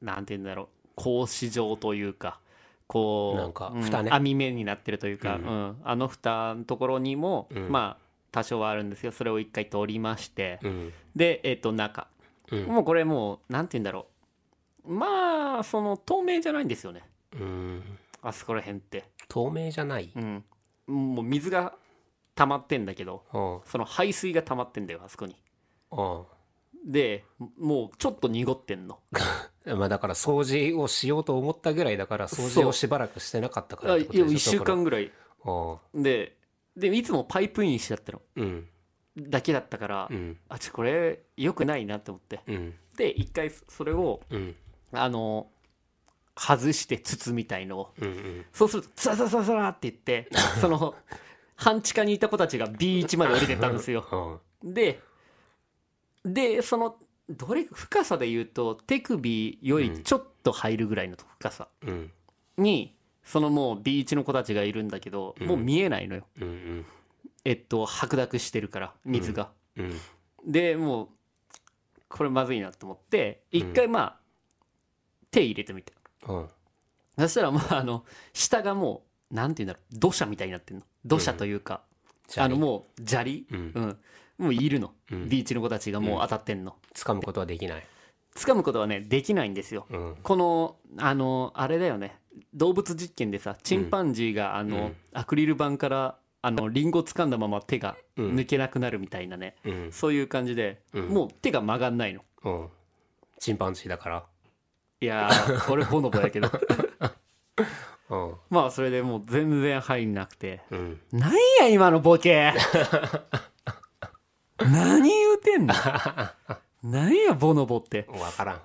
なんていうんだろう。格子状というかこうなんかうん蓋ね。網目になってるというか、うん。うん。あの蓋のところにも、うん。まあ多少はあるんですよ。それを一回取りまして、うん。でえっ、と中、うん。もうこれもうなんて言うんだろう。まあその透明じゃないんですよねうん。あそこら辺って。透明じゃない？うん。もう水が溜まってんだけどうん。その排水が溜まってんだよあそこに。うん。でもうちょっと濁ってんの。まあだから掃除をしようと思ったぐらいだから掃除をしばらくしてなかったからあいやってことでしょ1週間ぐらい。あででいつもパイプインしちゃったの。うん。だけだったから、うん。あちょこれ良くないなって思って。うん。で一回それをうん。あの外して筒みたいのを。うんうん。そうするとザザザザラって言って その半地下にいた子たちが B1 まで降りてったんですよ。うん。ででそのどれ深さで言うと手首よりちょっと入るぐらいの深さうん。にそのもう B1 の子たちがいるんだけど、もう見えないのよ。うんうん。えっと白濁してるから水が、うん。でもうこれまずいなと思って一回まあ、手入れてみてうんそしたらまああの下がもうなんて言うんだろう土砂みたいになってんの。土砂というか、砂利。あのもう砂利、うん。うん。もういるの、うん。ビーチの子たちがもう当たってんの、掴むことはできない。掴むことはねできないんですよ、うん。このあのあれだよね。動物実験でさチンパンジーがあの、うん。アクリル板からあのリンゴ掴んだまま手がうん。抜けなくなるみたいなね、うん。そういう感じで、うん。もう手が曲がんないの。うん。チンパンジーだからいやー俺ボノボやけど。うん。まあそれでもう全然入んなくて。うん。なんや今のボケ。何言うてんの？なんやボノボって。分からん。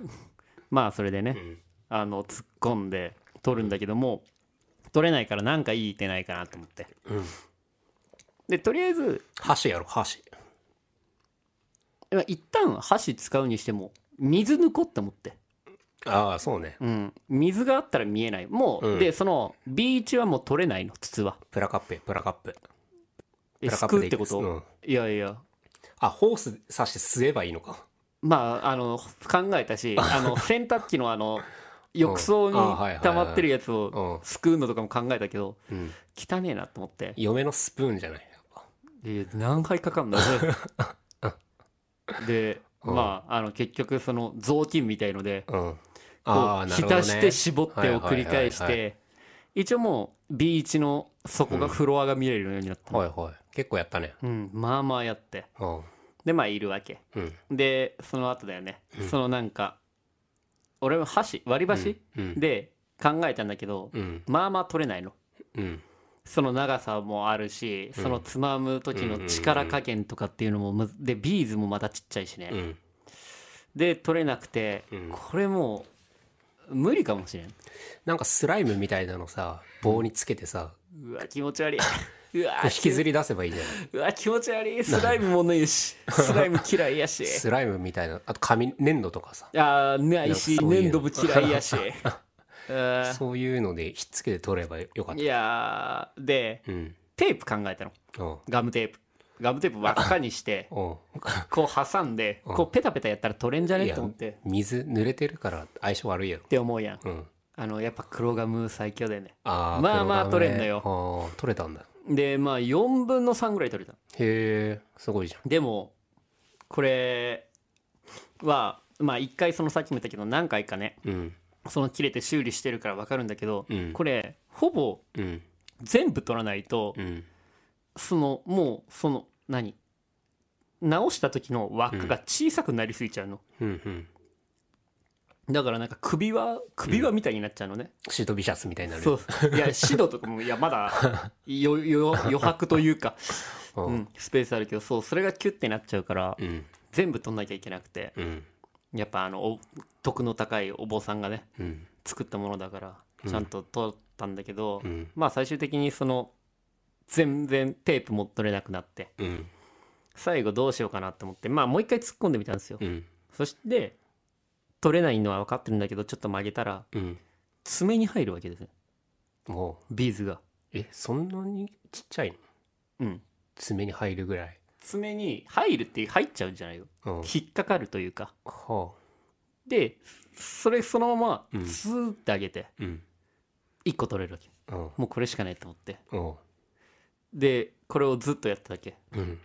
まあそれでね、うん。あの突っ込んで取るんだけども取れないからなんかいい手ないかなと思って。うん。でとりあえず箸やろ箸。まあ一旦箸使うにしても水抜こうって思ってああそうね。うん。水があったら見えない。もう、うん。でそのビーチはもう取れないの筒は。プラカッププラカップ。えすプラカップでく。うってこと、うん。いやいや。あホース刺して吸えばいいのか。まああの考えたし あの洗濯機のあの浴槽にうん。あはいはいはい溜まってるやつうをん。すくうのとかも考えたけどうん。汚ねえなと思って。嫁のスプーンじゃない。やっぱで何回かかんだ でうん。まああの結局その雑巾みたいのでうんこああうなるほどね。浸して絞ってを繰り返して一応もうビーチの底がフロアが見れるようになった。のはいはい。結構やったね。うん。まあまあやって。うん。でまあいるわけ。うん。でその後だよね。そのなんか俺は箸割り箸うん。で考えたんだけどうん。まあまあ取れないの。うん。その長さもあるしそのつまむ時の力加減とかっていうのもでビーズもまたちっちゃいしね。うん。で取れなくてうん。これもう無理かもしれん。なんかスライムみたいなのさ棒につけてさうわ気持ち悪い。うわ引きずり出せばいいじゃないうわ気持ち悪い。スライムもねえし。スライム嫌いやし。スライムみたいな。あと紙粘土とかさ。あーないしなんかそういう粘土も嫌いやし。うん。そういうのでひっつけて取ればよかっいたやーでうん。テープ考えたの。う。んガムテープガムテープ輪っかにしてうん。こう挟んでこうペタペタやったら取れんじゃね？いやと思って。っ水濡れてるから相性悪いやろ。て思うやん。うん。あのやっぱ黒ガム最強だよね。まあまあ取れんのよ。取れたんだ。へでまあ4分の3ぐらい取れた。えすごいじゃん。でもこれはまあ一回そのさっきも言ったけど何回かねうん。その切れて修理してるから分かるんだけど、うん。これほぼうん。全部取らないと、うんそのもうその何？直した時の輪っかが小さくなりすぎちゃうの、うん。うんだからなんか首輪首輪みたいになっちゃうのね、シートビシャスみたいになる。そう。いやシドとかもいやまだよよ余白というか、う うんん、スペースあるけどそうそれがキュッてなっちゃうから、うん。全部取んなきゃいけなくてうん。やっぱあのお徳の高いお坊さんがねうん。作ったものだからちゃんと取ったんだけど、うん。まあ最終的にその全然テープも取れなくなって。うん。最後どうしようかなと思って。まあもう一回突っ込んでみたんですよ、うん。そして取れないのは分かってるんだけどちょっと曲げたらうん。爪に入るわけですねもビーズが。うえそんなにちっちゃいの？うん。爪に入るぐらい。爪に入るって入っちゃうんじゃないよ。うん。引っかかるというか。はでそれそのまうん。まスーって上げてあうん。1個取れるわけ。うん。もうこれしかないと思って。う。んでこれをずっとやっただけ。うん。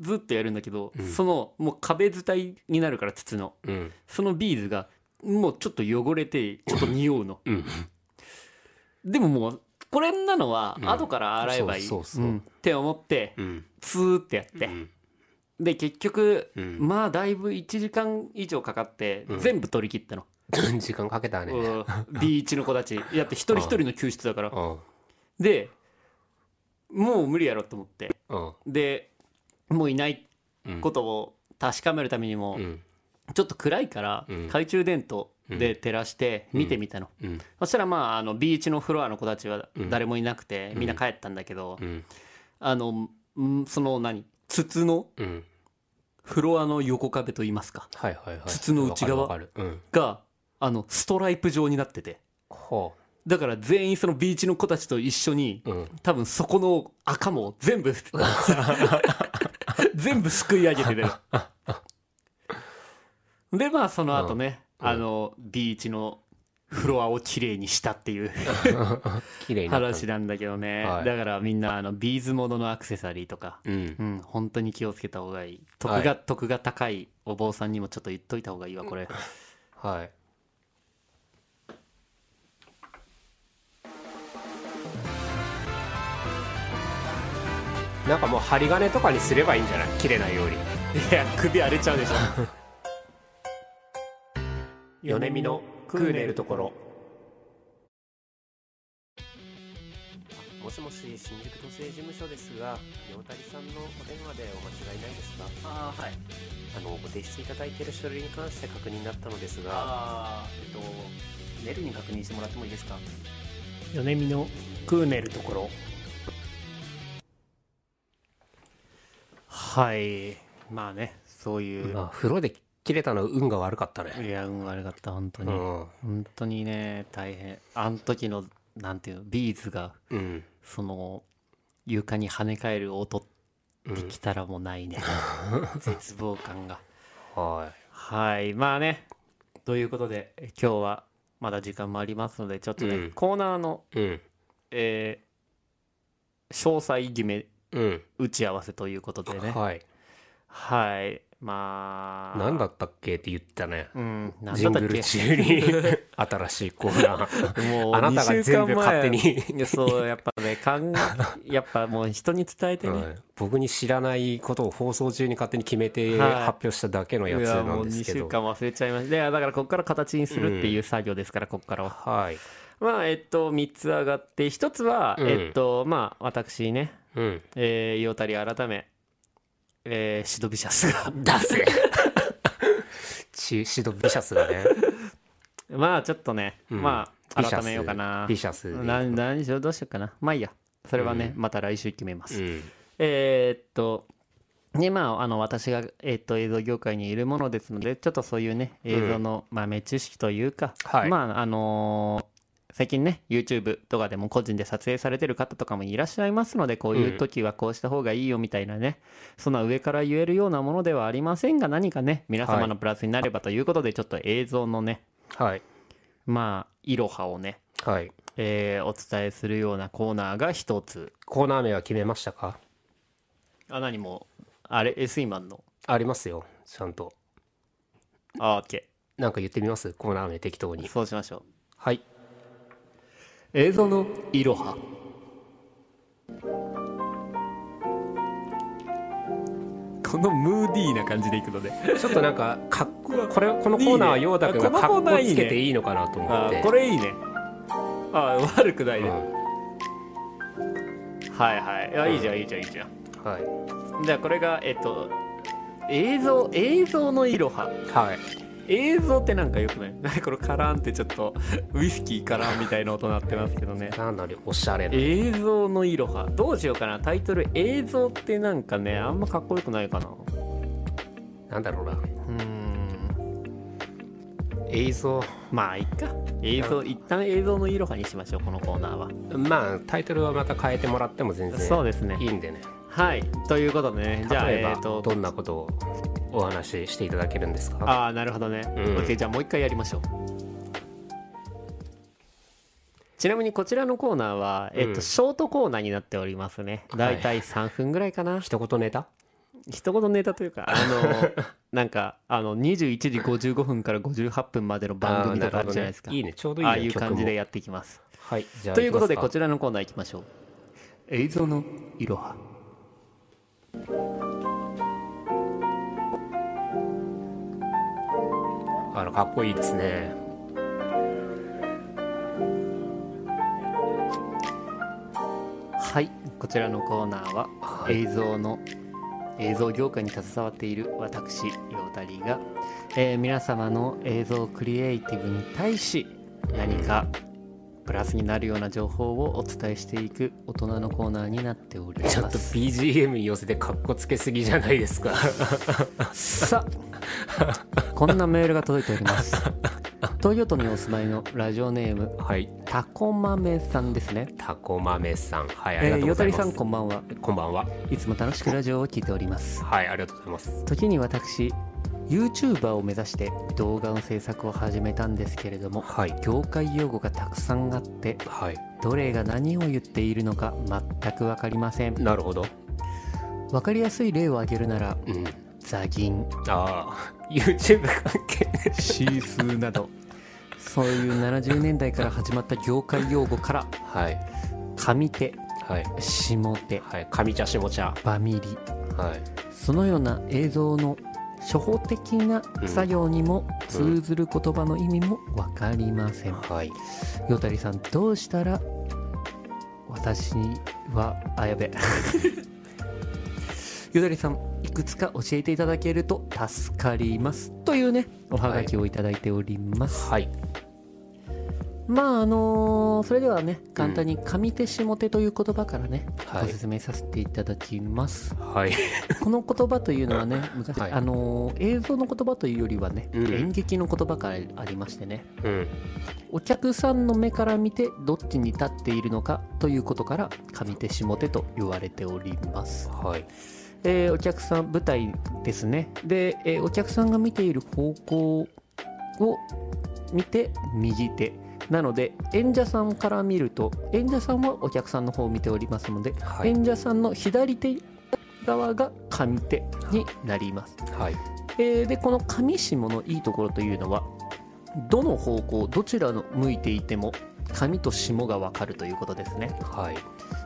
ずっとやるんだけど、うん。そのもう壁伝いになるから筒の。うん。そのビーズがもうちょっと汚れてちょっと匂うの。うん。でももうこれなのはうん。後から洗えばいい、って思ってうん。ツーってやって、うん。で結局、うん。まあだいぶ1時間以上かかってうん。全部取り切ったの、時間かけたね。うん。ビーチの子たち。やって一人一人の救出だから。うん。でもう無理やろと思って。うん。でもういないうん。ことを確かめるためにもうん。ちょっと暗いからうん。懐中電灯で照らして見てみたの、うん。そしたらまああのビーチのフロアの子たちはうん。誰もいなくてみんな帰ったんだけど、うん。あのんその何筒のうん。フロアの横壁といいますかはいはいはい。筒の内側わかるわかる。うん。があのストライプ状になってて。ほだから全員そのビーチの子たちと一緒にううん。多分そこの赤も全部 全部すくい上げてるでまあその後ね、うん。あのビーチのフロアをきれいにしたっていう 話なんだけどね、はい。だからみんなあのビーズもののアクセサリーとかうん。うん本当に気をつけた方がいい。得が、はい得が高いお坊さんにもちょっと言っといた方がいいわこれ。はいなんかもう針金とかにすればいいんじゃない？切れないように。いや首荒れちゃうでしょ。米見のクーネルところ。もしもし新宿都政事務所ですが陽谷さんのお電話でお間違いないですか？ああはい。あのご提出いただいている書類に関して確認になったのですが。ああえっとメールに確認してもらってもいいですか？米見のクーネルところはい。まあねそういう、まあ風呂で切れたのは運が悪かったね。いや運悪かった本当に、うん。本当にね大変。あの時のなんていうのビーズがうん。その床に跳ね返る音ってきたらもうないね、絶望感が。ははい。まあね。ということでえ今日はまだ時間もありますのでちょっとね、うん。コーナーの、いうん。えー詳細決めうん打ち合わせということでね。はい。はい。まあ。何だったっけって言ったね。うん。何だったっけ？中に。新しいコーナー。もうあなたが2週全部勝手に。そうやっぱねかん やっぱもう人に伝えてね、はい。僕に知らないことを放送中に勝手に決めてはい。発表しただけのやつ2なんですけど。週間忘れちゃいました。だからここから形にするっていう作業ですから、ここからははい。まあえっと3つ上がって1つは、うん。えっとまあ私ねうん。えー、ヨータリ改めえーシドビシャスが。出せ。チシドビシャスがね。まあちょっとね、うん。まあ改めようかな。ビシャスで。な何しようどうしようかな。まあいいや。それはね、うまた来週決めます、うん。えーっとでまあ、あの私が、えーっと映像業界にいるものですのでちょっとそういうね映像の、豆知識というか、はい。まああのー最近ね YouTube とかでも個人で撮影されてる方とかもいらっしゃいますのでこういう時はこうした方がいいよみたいなね、そんな上から言えるようなものではありませんが何かね皆様のプラスになればということで、ちょっと映像のねはい。まあいろはをね、はい。えーお伝えするようなコーナーが一つ。コーナー名は決めましたか？あ何もあれ SE マンの？ありますよちゃんと。あ OK なんか言ってみます？コーナー名適当に。そうしましょう。はい映像のいろはこのムーディーな感じでいくので。ちょっとなんかかっここれこのコーナーはヨーダ君がかっこつけていいのかなと思あって。これいいね。あ悪くないね、うん。はいはい。いやいいじゃんいいじゃんいいじゃん。はい。じゃあこれがえっと映像映像のいろははい映像ってなんかよくない？なんかこれカランってちょっと ウイスキーカランみたいな音鳴ってますけどね。かなりおしゃれな。映像のいろは。どうしようかな？タイトル映像ってなんかねあんまかっこよくないかな？なんだろうな。うーん。映像。まあいっか。映像一旦映像のいろはにしましょうこのコーナーは。まあタイトルはまた変えてもらっても全然そうですね。いいんでね。はい。ということでね。じゃあ例えばえっ、とどんなことをお話ししていただけるんですか？ああなるほどね、うん。OK じゃあもう一回やりましょう。ちなみにこちらのコーナーは、えっとうんショートコーナーになっておりますね。だい。たい3分ぐらいかな、一言ネタ？一言ネタというかあの なんかあの21時55分から58分までの番組とかあるじゃないですか。ね。いいね。ちょうどいいねああいう感じでやっていきます。はいじゃあということでこちらのコーナー行きましょう。映像のいろはあらかっこいいですね。はいこちらのコーナーははい。映像の、映像業界に携わっている私ヨータリが、えー皆様の映像クリエイティブに対し何かプラスになるような情報をお伝えしていく大人のコーナーになっております。ちょっと BGM に寄せてかっこつけすぎじゃないですか。さあこんなメールが届いております。東京都にお住まいのラジオネームはい。タコマメさんですね。タコマメさん。はいありえー、がとうごよたりさざいます、んこんばんは。こんばんは。いつも楽しくラジオを聞いております。はいありがとうございます。時に私 YouTuber を目指して動画の制作を始めたんですけれどもはい。業界用語がたくさんあってはい。どれが何を言っているのか全く分かりません。なるほど。分かりやすい例を挙げるならうん。ザギン。ああ YouTube 関係。シースーなど。そういう70年代から始まった業界用語からはい。上手。はい。下手。はい。上茶下茶。バミリ。はい。そのような映像の初歩的な作業にも通ずる言葉の意味も分かりません、はい。よたりさんどうしたら私はあやべ。よたりさんいくつか教えていただけると助かります。というねおはがきをいただいております、はい。まああのーそれではね簡単に上手下手という言葉からね、はい。ご説明させていただきます。はい。この言葉というのはね昔、はい。あのー映像の言葉というよりはね、うん。演劇の言葉からありましてね。うん。お客さんの目から見てどっちに立っているのかということから上手下手と言われております、はい。えーお客さん舞台ですね。で、えーお客さんが見ている方向を見て右手なので演者さんから見ると演者さんはお客さんの方を見ておりますので、はい。演者さんの左手側が上手になります。はい。えーでこの上下のいいところというのはどの方向どちらの向いていても上と下が分かるということですね。はい。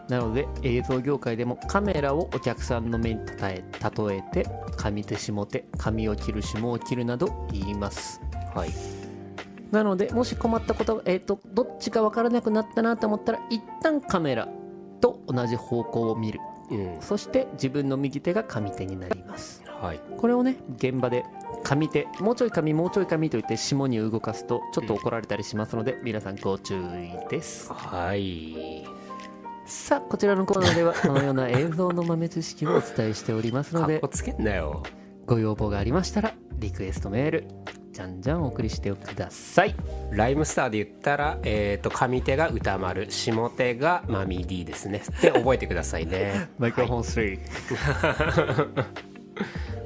なので映像業界でもカメラをお客さんの目に例え例えて上手下手髪を切る下を切るなど言います。はいなのでもし困ったことが、えー、とどっちか分からなくなったなと思ったら一旦カメラと同じ方向を見る。うん。そして自分の右手が上手になります。はい。これをね現場で上手もうちょい上もうちょい上と言って下に動かすとちょっと怒られたりしますので、皆さんご注意です。はい。さあこちらのコーナーではこのような映像の豆知識をお伝えしておりますのでつけんなよ。ご要望がありましたらリクエストメールじゃんじゃんお送りしてくださいライムスターで言ったら、えっ、と、上手が歌丸、下手がマミディですね。って覚えてくださいね。マイクロフォン3、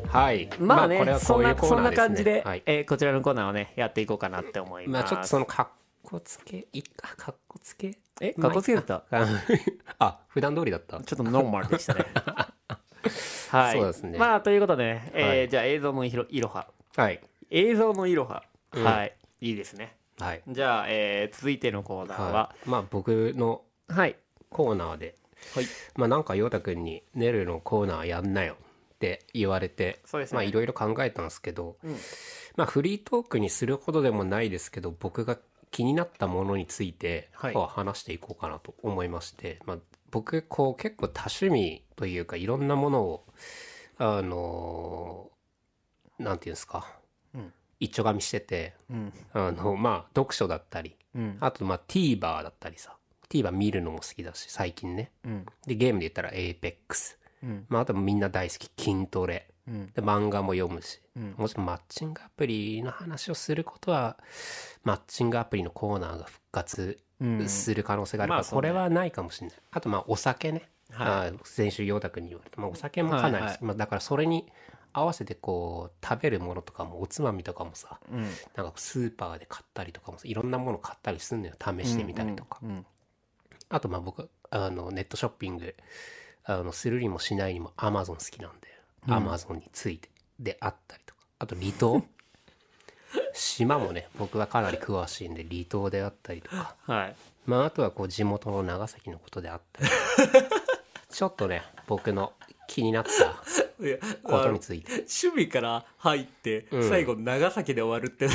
はい。まあね、これはそこういうコーんなそんナーですね。な感じで、はい。えーこちらのコーナーをねやっていこうかなって思いますまあちょっとそのかっこつけ、いいか、かっこつけ？えかっこつけてた？ああ、普段通りだった？ちょっとノーマルでしたね はいそうですねまあということでね、えーはいじゃあ映像のいろいろははい。映像のいろは、うん。はい。いいですね。はい。じゃあ、えー続いてのコーナーは。はい、まあ僕のはい。コーナーで、はい。まあなんか陽太くんに「ネルのコーナーやんなよ」って言われてそうですね。まあいろいろ考えたんですけど、うん。まあフリートークにするほどでもないですけど僕が気になったものについてはい。こう話していこうかなと思いまして、まあ、僕こう結構多趣味というかいろんなものをあのなんていうんですか、うん一丁噛みしててうん。あのまあ読書だったりうん。あとまあ TVer だったりさ。TVer 見るのも好きだし最近ね。うん。でゲームで言ったら APEX うん。まああとみんな大好き。筋トレ。うん。で漫画も読むし。うん。もしマッチングアプリの話をすることはマッチングアプリのコーナーが復活うん。する可能性があるから、これはないかもしれない。あとまあお酒ね、はい。先週陽太くんに言われた、まあ、お酒もかなり、はいはい。まあ、だからそれに合わせてこう食べるものとかもおつまみとかもさうん。なんかスーパーで買ったりとかもさいろんなもの買ったりするのよ。試してみたりとか、うんあとまあ僕あのネットショッピングあのするにもしないにもアマゾン好きなんでアマゾンについてであったりとか。あと離島？島もね僕はかなり詳しいんで離島であったりとか。はい。まああとはこう地元の長崎のことであったり。ちょっとね僕の気になったことについて。趣味から入って、うん。最後長崎で終わるって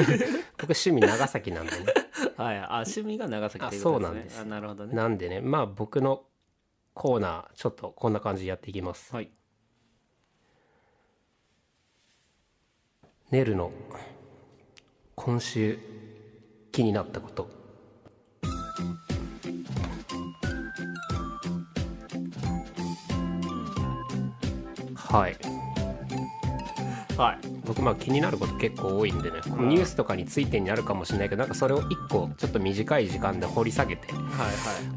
僕趣味長崎なんでね。はい。あ趣味が長崎というあことそうなんです。あなるほどね。なんでね。まあ僕のコーナーちょっとこんな感じでやっていきます。はい。ネルの今週気になったことはい。はい。僕まあ気になること結構多いんでね。ニュースとかについてになるかもしれないけどなんかそれを一個ちょっと短い時間で掘り下げてはい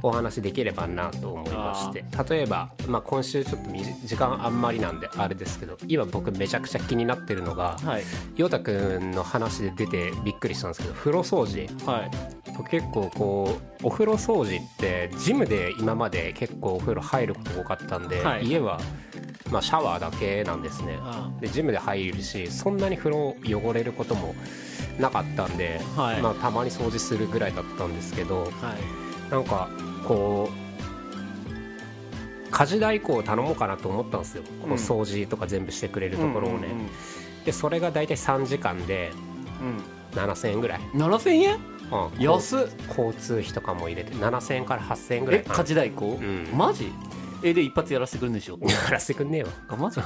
お話できればなと思いまして。例えば、まあ、今週ちょっと時間あんまりなんであれですけど今僕めちゃくちゃ気になってるのがはい。はいヨタくんの話で出てびっくりしたんですけど風呂掃除。はい。僕結構こうお風呂掃除ってジムで今まで結構お風呂入ること多かったんで、はい。家は、まあ、シャワーだけなんですね。あでジムで入るしそんなに風呂汚れることもなかったんで、はい。まあ、たまに掃除するぐらいだったんですけどはい。なんかこう家事代行を頼もうかなと思ったんですよ、こううん掃除とか全部してくれるところをね、うんうんでそれが大体3時間でうん。7000円ぐらい、うん7000円？うん。安っ。交通費とかも入れて7000円から8000円ぐらえいかな。家事代行、うん。マジ？えで一発やらせてくれるんでしょ？やらせてくんねえわあマジ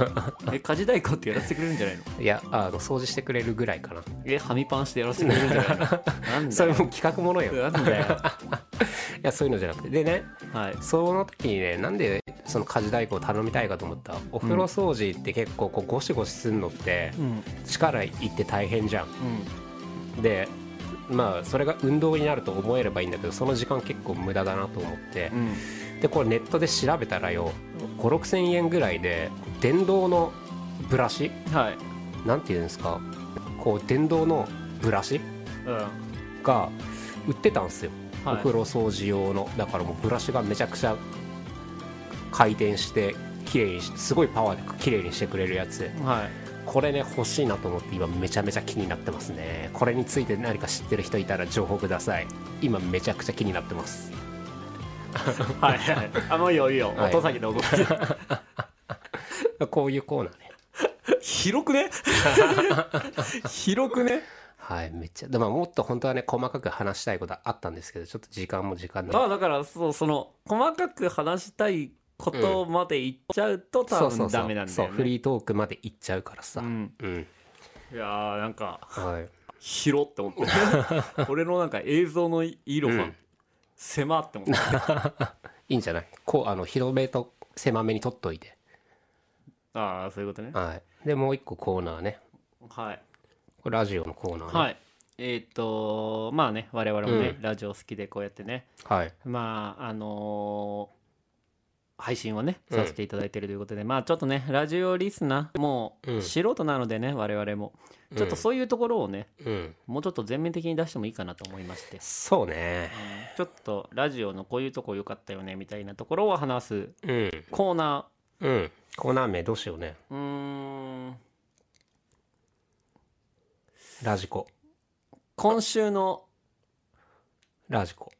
え家事代行ってやらせてくれるんじゃないの？いやあの掃除してくれるぐらいかな。えはみパンしてやらせてくれるんじゃないの？なんだよ。それも企画ものよ。いなんだよ。やそういうのじゃなくて。でねはい。その時にねなんでその家事代行を頼みたいかと思った？お風呂掃除って結構こうゴシゴシするのってうん。力いって大変じゃん。でまあそれが運動になると思えればいいんだけどその時間結構無駄だなと思って。うんでこれネットで調べたらよ5 6千円ぐらいで電動のブラシ？はい。なんていうんですか？こう電動のブラシ？うん。が売ってたんですよ、はい。お風呂掃除用の。だからもうブラシがめちゃくちゃ回転して綺麗にしすごいパワーで綺麗にしてくれるやつ。はい。これね欲しいなと思って今めちゃめちゃ気になってますね。これについて何か知ってる人いたら情報ください。今めちゃくちゃ気になってます はいはい。あもういいよいいよ、はい。お父さん こういうコーナーね。広くね？広くね？はいめっちゃ。でももっと本当はね細かく話したいことあったんですけどちょっと時間も時間なのまあだからそうその細かく話したいことまで言っちゃうと多分ダメなんだそうよねフリートークまで行っちゃうからさ。うん。うん。いやーなんかはい。広って思って。俺のなんか映像の色がうん狭って思って、いいんじゃない？こうあの広めと狭めに取っといて。ああそういうことね。はい。でもう一個コーナーね。はい。これラジオのコーナーね。はい。えっ、とまあね我々もね、うん。ラジオ好きでこうやってね。はい。まああのー配信をねうんさせていただいているということで、まあちょっとねラジオリスナーもうん。う素人なのでね、我々も。ちょっとそういうところをね、うん。もうちょっと全面的に出してもいいかなと思いまして。そうね。ちょっとラジオのこういうとこ良かったよねみたいなところを話すうん。コーナうん。コーナー名どうしようね。ーうーん。ラジコ。今週のラジコ。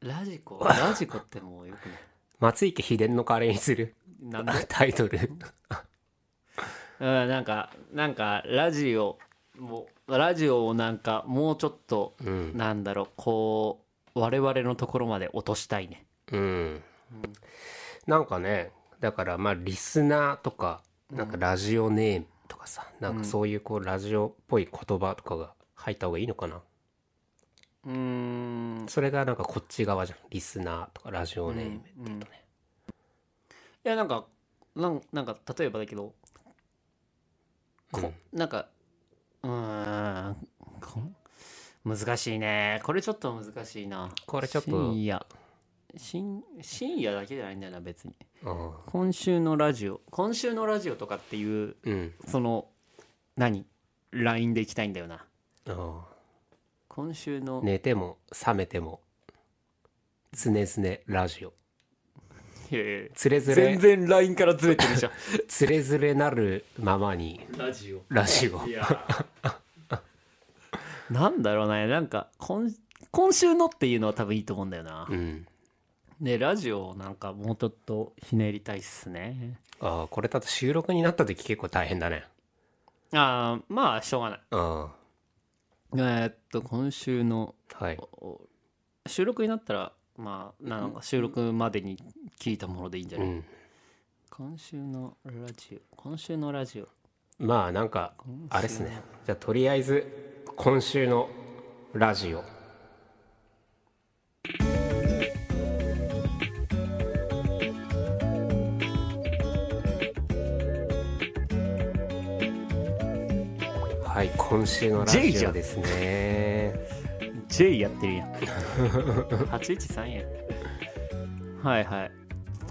ラジコ？ラジコってもうよくね松池秘伝のカレーにする？なんで？タイトル。うんなんかなんかラジオもうラジオをなんかもうちょっとうん。なんだろうこう我々のところまで落としたいね。うん。なんかねだからまあリスナーとかなんかラジオネームとかさなんかそういうこうラジオっぽい言葉とかが入った方がいいのかな？うーん。それがなんかこっち側じゃん。リスナーとかラジオネームって言うとね。いやなんかなんなんか例えばだけどこ、なんかうーんこ難しいね。これちょっと難しいな。これちょっと。深夜。深深夜だけじゃないんだよな別に。うん今週のラジオ。今週のラジオとかっていううん。その何？LINE でいきたいんだよな。うん今週の、寝ても覚めても常々ラジオ。いやいやつれづれ全然 LINE からずれてるじゃん。つれづれなるままにラジオ。ラジオ。いや。なんだろうねなんか今今週のっていうのは多分いいと思うんだよな、うん。でラジオなんかもうちょっとひねりたいっすね。ああこれだと収録になった時結構大変だね。ああまあしょうがない。うんえーっと今週のはい。お収録になったらまあなんか収録までに聞いたものでいいんじゃない、うん。今週のラジオ今週のラジオ。まあなんかあれっすね。じゃあとりあえず今週のラジオ今週のラジオですね。J やってるやん。813やんはいはい。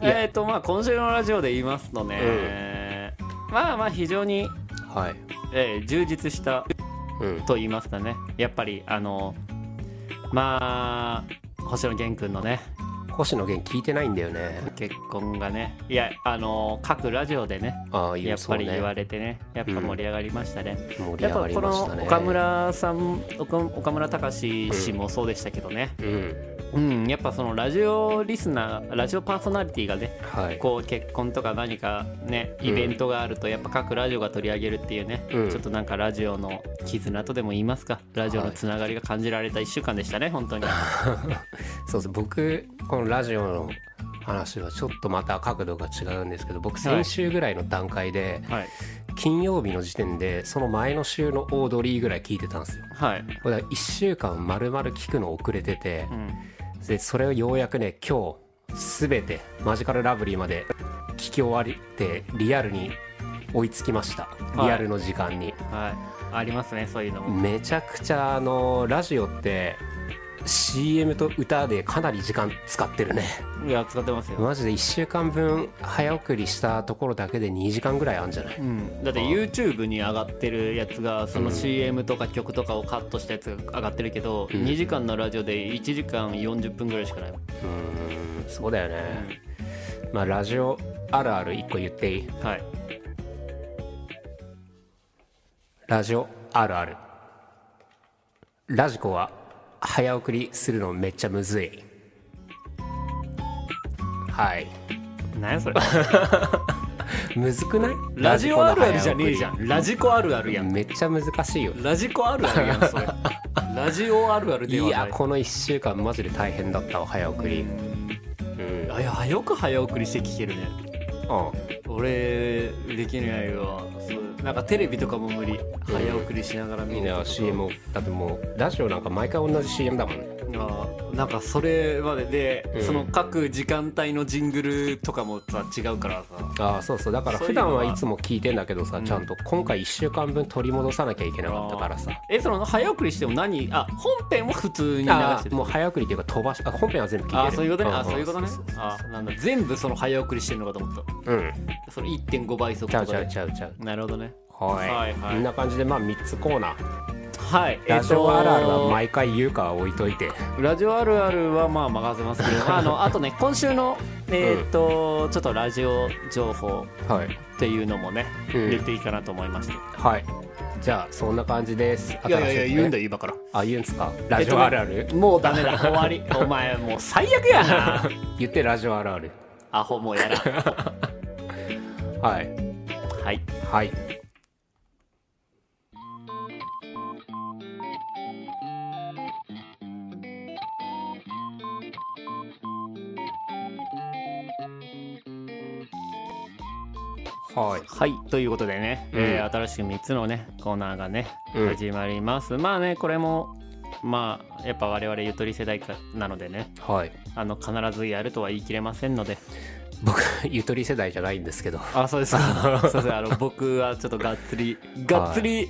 えーっとまあ今週のラジオで言いますとね、まあまあ非常に、はい。えー充実したうん。と言いますかね。やっぱりあのまあ星野源君のね星野源聞いてないんだよね。結婚がね。いやあの各ラジオでね。あやっぱり言われれてね。やっぱ盛り上がりましたね、盛り上がりやっぱこましたねの岡村さん岡岡村隆史氏もそうでしたけどね、うんうん、やっぱそのラジオリスナーラジオパーソナリティがねはい。こう結婚とか何かねイベントがあるとやっぱ各ラジオが取り上げるっていうね、うん。ちょっとなんかラジオの絆とでも言いますか。ラジオのつながりが感じられた1週間でしたね本当に。そうそう僕このラジオの話はちょっとまた角度が違うんですけど僕先週ぐらいの段階ではい。金曜日の時点でその前の週のオードリーぐらい聞いてたんですよ。はい、これ1週間丸々聞くの遅れててうん、でそれをようやくね今日全てマジカルラブリーまで聞き終わりてリアルに追いつきました。はい。リアルの時間に、はい。ありますねそういうのも。めちゃくちゃあのラジオって CM と歌でかなり時間使ってるね。いや使ってますよ、マジで1週間分早送りしたところだけで2時間ぐらいあるんじゃない？うん、だって YouTube に上がってるやつがその CM とか曲とかをカットしたやつが上がってるけど、うん。2時間のラジオで1時間40分ぐらいしかない。うーん。そうだよね、まあラジオあるある1個言っていい？はい。ラジオあるある。ラジコは？早送りするのめっちゃむずい。はい。何やそれ？むずくない？ラジオあるあるじゃねえじゃん。ラジコあるあるやん。めっちゃ難しいよ。ラジコあるあるやんそれ。ラジオあるあるではいない。やこの1週間マジで大変だったわ早送り。うん。あいやよく早送りして聞けるね。あ。俺できないわ。そうなんかテレビとかも無理。早送りしながら見るいや CM だってもうラジオなんか毎回同じ CM だもんねあなんかそれまでで、うん。その各時間帯のジングルとかもさ違うからさ。ああそうそう。だから普そういうのは。段はいつも聞いてんだけどさ、うん。ちゃんと今回1週間分取り戻さなきゃいけなかったからさ。えその早送りしても何あ本編も普通に流してる？ああもう早送りっていうか飛ばしあ本編は全部聞いてる。あそういうことね。あんそういうことね。あなんだ。全部その早送りしてるのかと思った。うん。その1.5倍速ちゃうちゃうちゃうちゃう。なるほどね。はい、はいはい。こんな感じでまあ3つコーナーはいラジオあるあるはマ毎回言うかは置いといて。ラジオあるあるはまあ任せますけど あのあとね今週のえーっと、ちょっとラジオ情報はいっていうのもね、うん。言っていいかなと思いまして。はい。じゃあそんな感じです。いやいやいや言うんだよよ今から。あ言うんすか？ラジオあるある、もうダメだ。終わり。お前もう最悪やな。言ってラジオあるある。アホもうやら。んはい。はい。はいはい。はいということでね、えーうん新しく3つのねコーナーがねうん。始まります、まあねこれもまあやっぱ我々ゆとり世代かなのでねはい。あの必ずやるとは言い切れませんので。僕 ゆとり世代じゃないんですけど。あそうですか。そうです。あの僕はちょっとがっつりがっつり、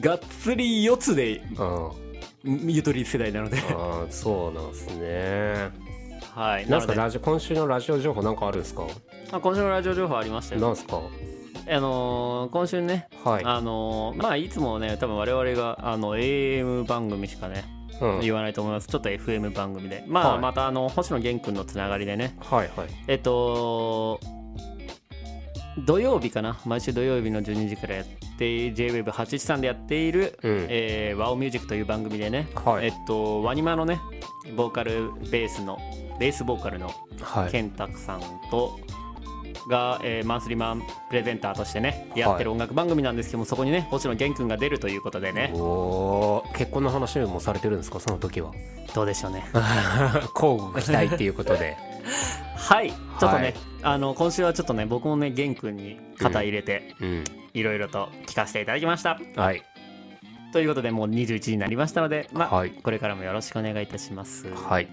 がっつり四つでうん。ゆとり世代なので。あーそうなんですねはい。なんすかラジオ今週のラジオ情報なんかあるんですか？であ今週のラジオ情報ありましたよ。なんすか？あのー今週ねはい。あのーまあいつもね多分我々があの AM 番組しかねうん。言わないと思います、ちょっと FM 番組で。まあ、はい。またあの星野源君のつながりでね。はいはい。えっと土曜日かな？毎週土曜日の12時からやって JWEB813 でやっている、うん。えー、ワオミュージックという番組でね、はい。えっとワニマのねボーカルベースのベースボーカルのはい。健太さんとが、えーマンスリーマンプレゼンターとしてねやってる音楽番組なんですけども、そこにね星野源君が出るということでね。おー。結婚の話もされてるんですか？その時は。どうでしょうね。交互期待っていうことではい。ちょっとね、はい。あの今週はちょっとね僕もね源君に肩入れて、うん。いろいろと聞かせていただきました。はい。ということでもう21時になりましたので、まあはい。これからもよろしくお願いいたします、はい。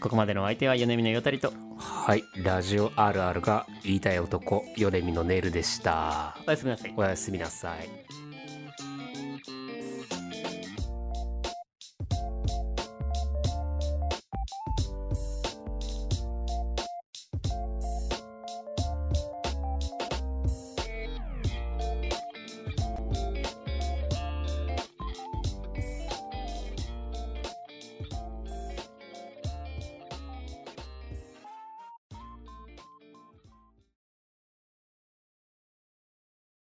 ここまでのお相手は米見のよたりと。はい。ラジオあるあるが言いたい男米見のネイルでした。おやすみなさい。おやすみなさい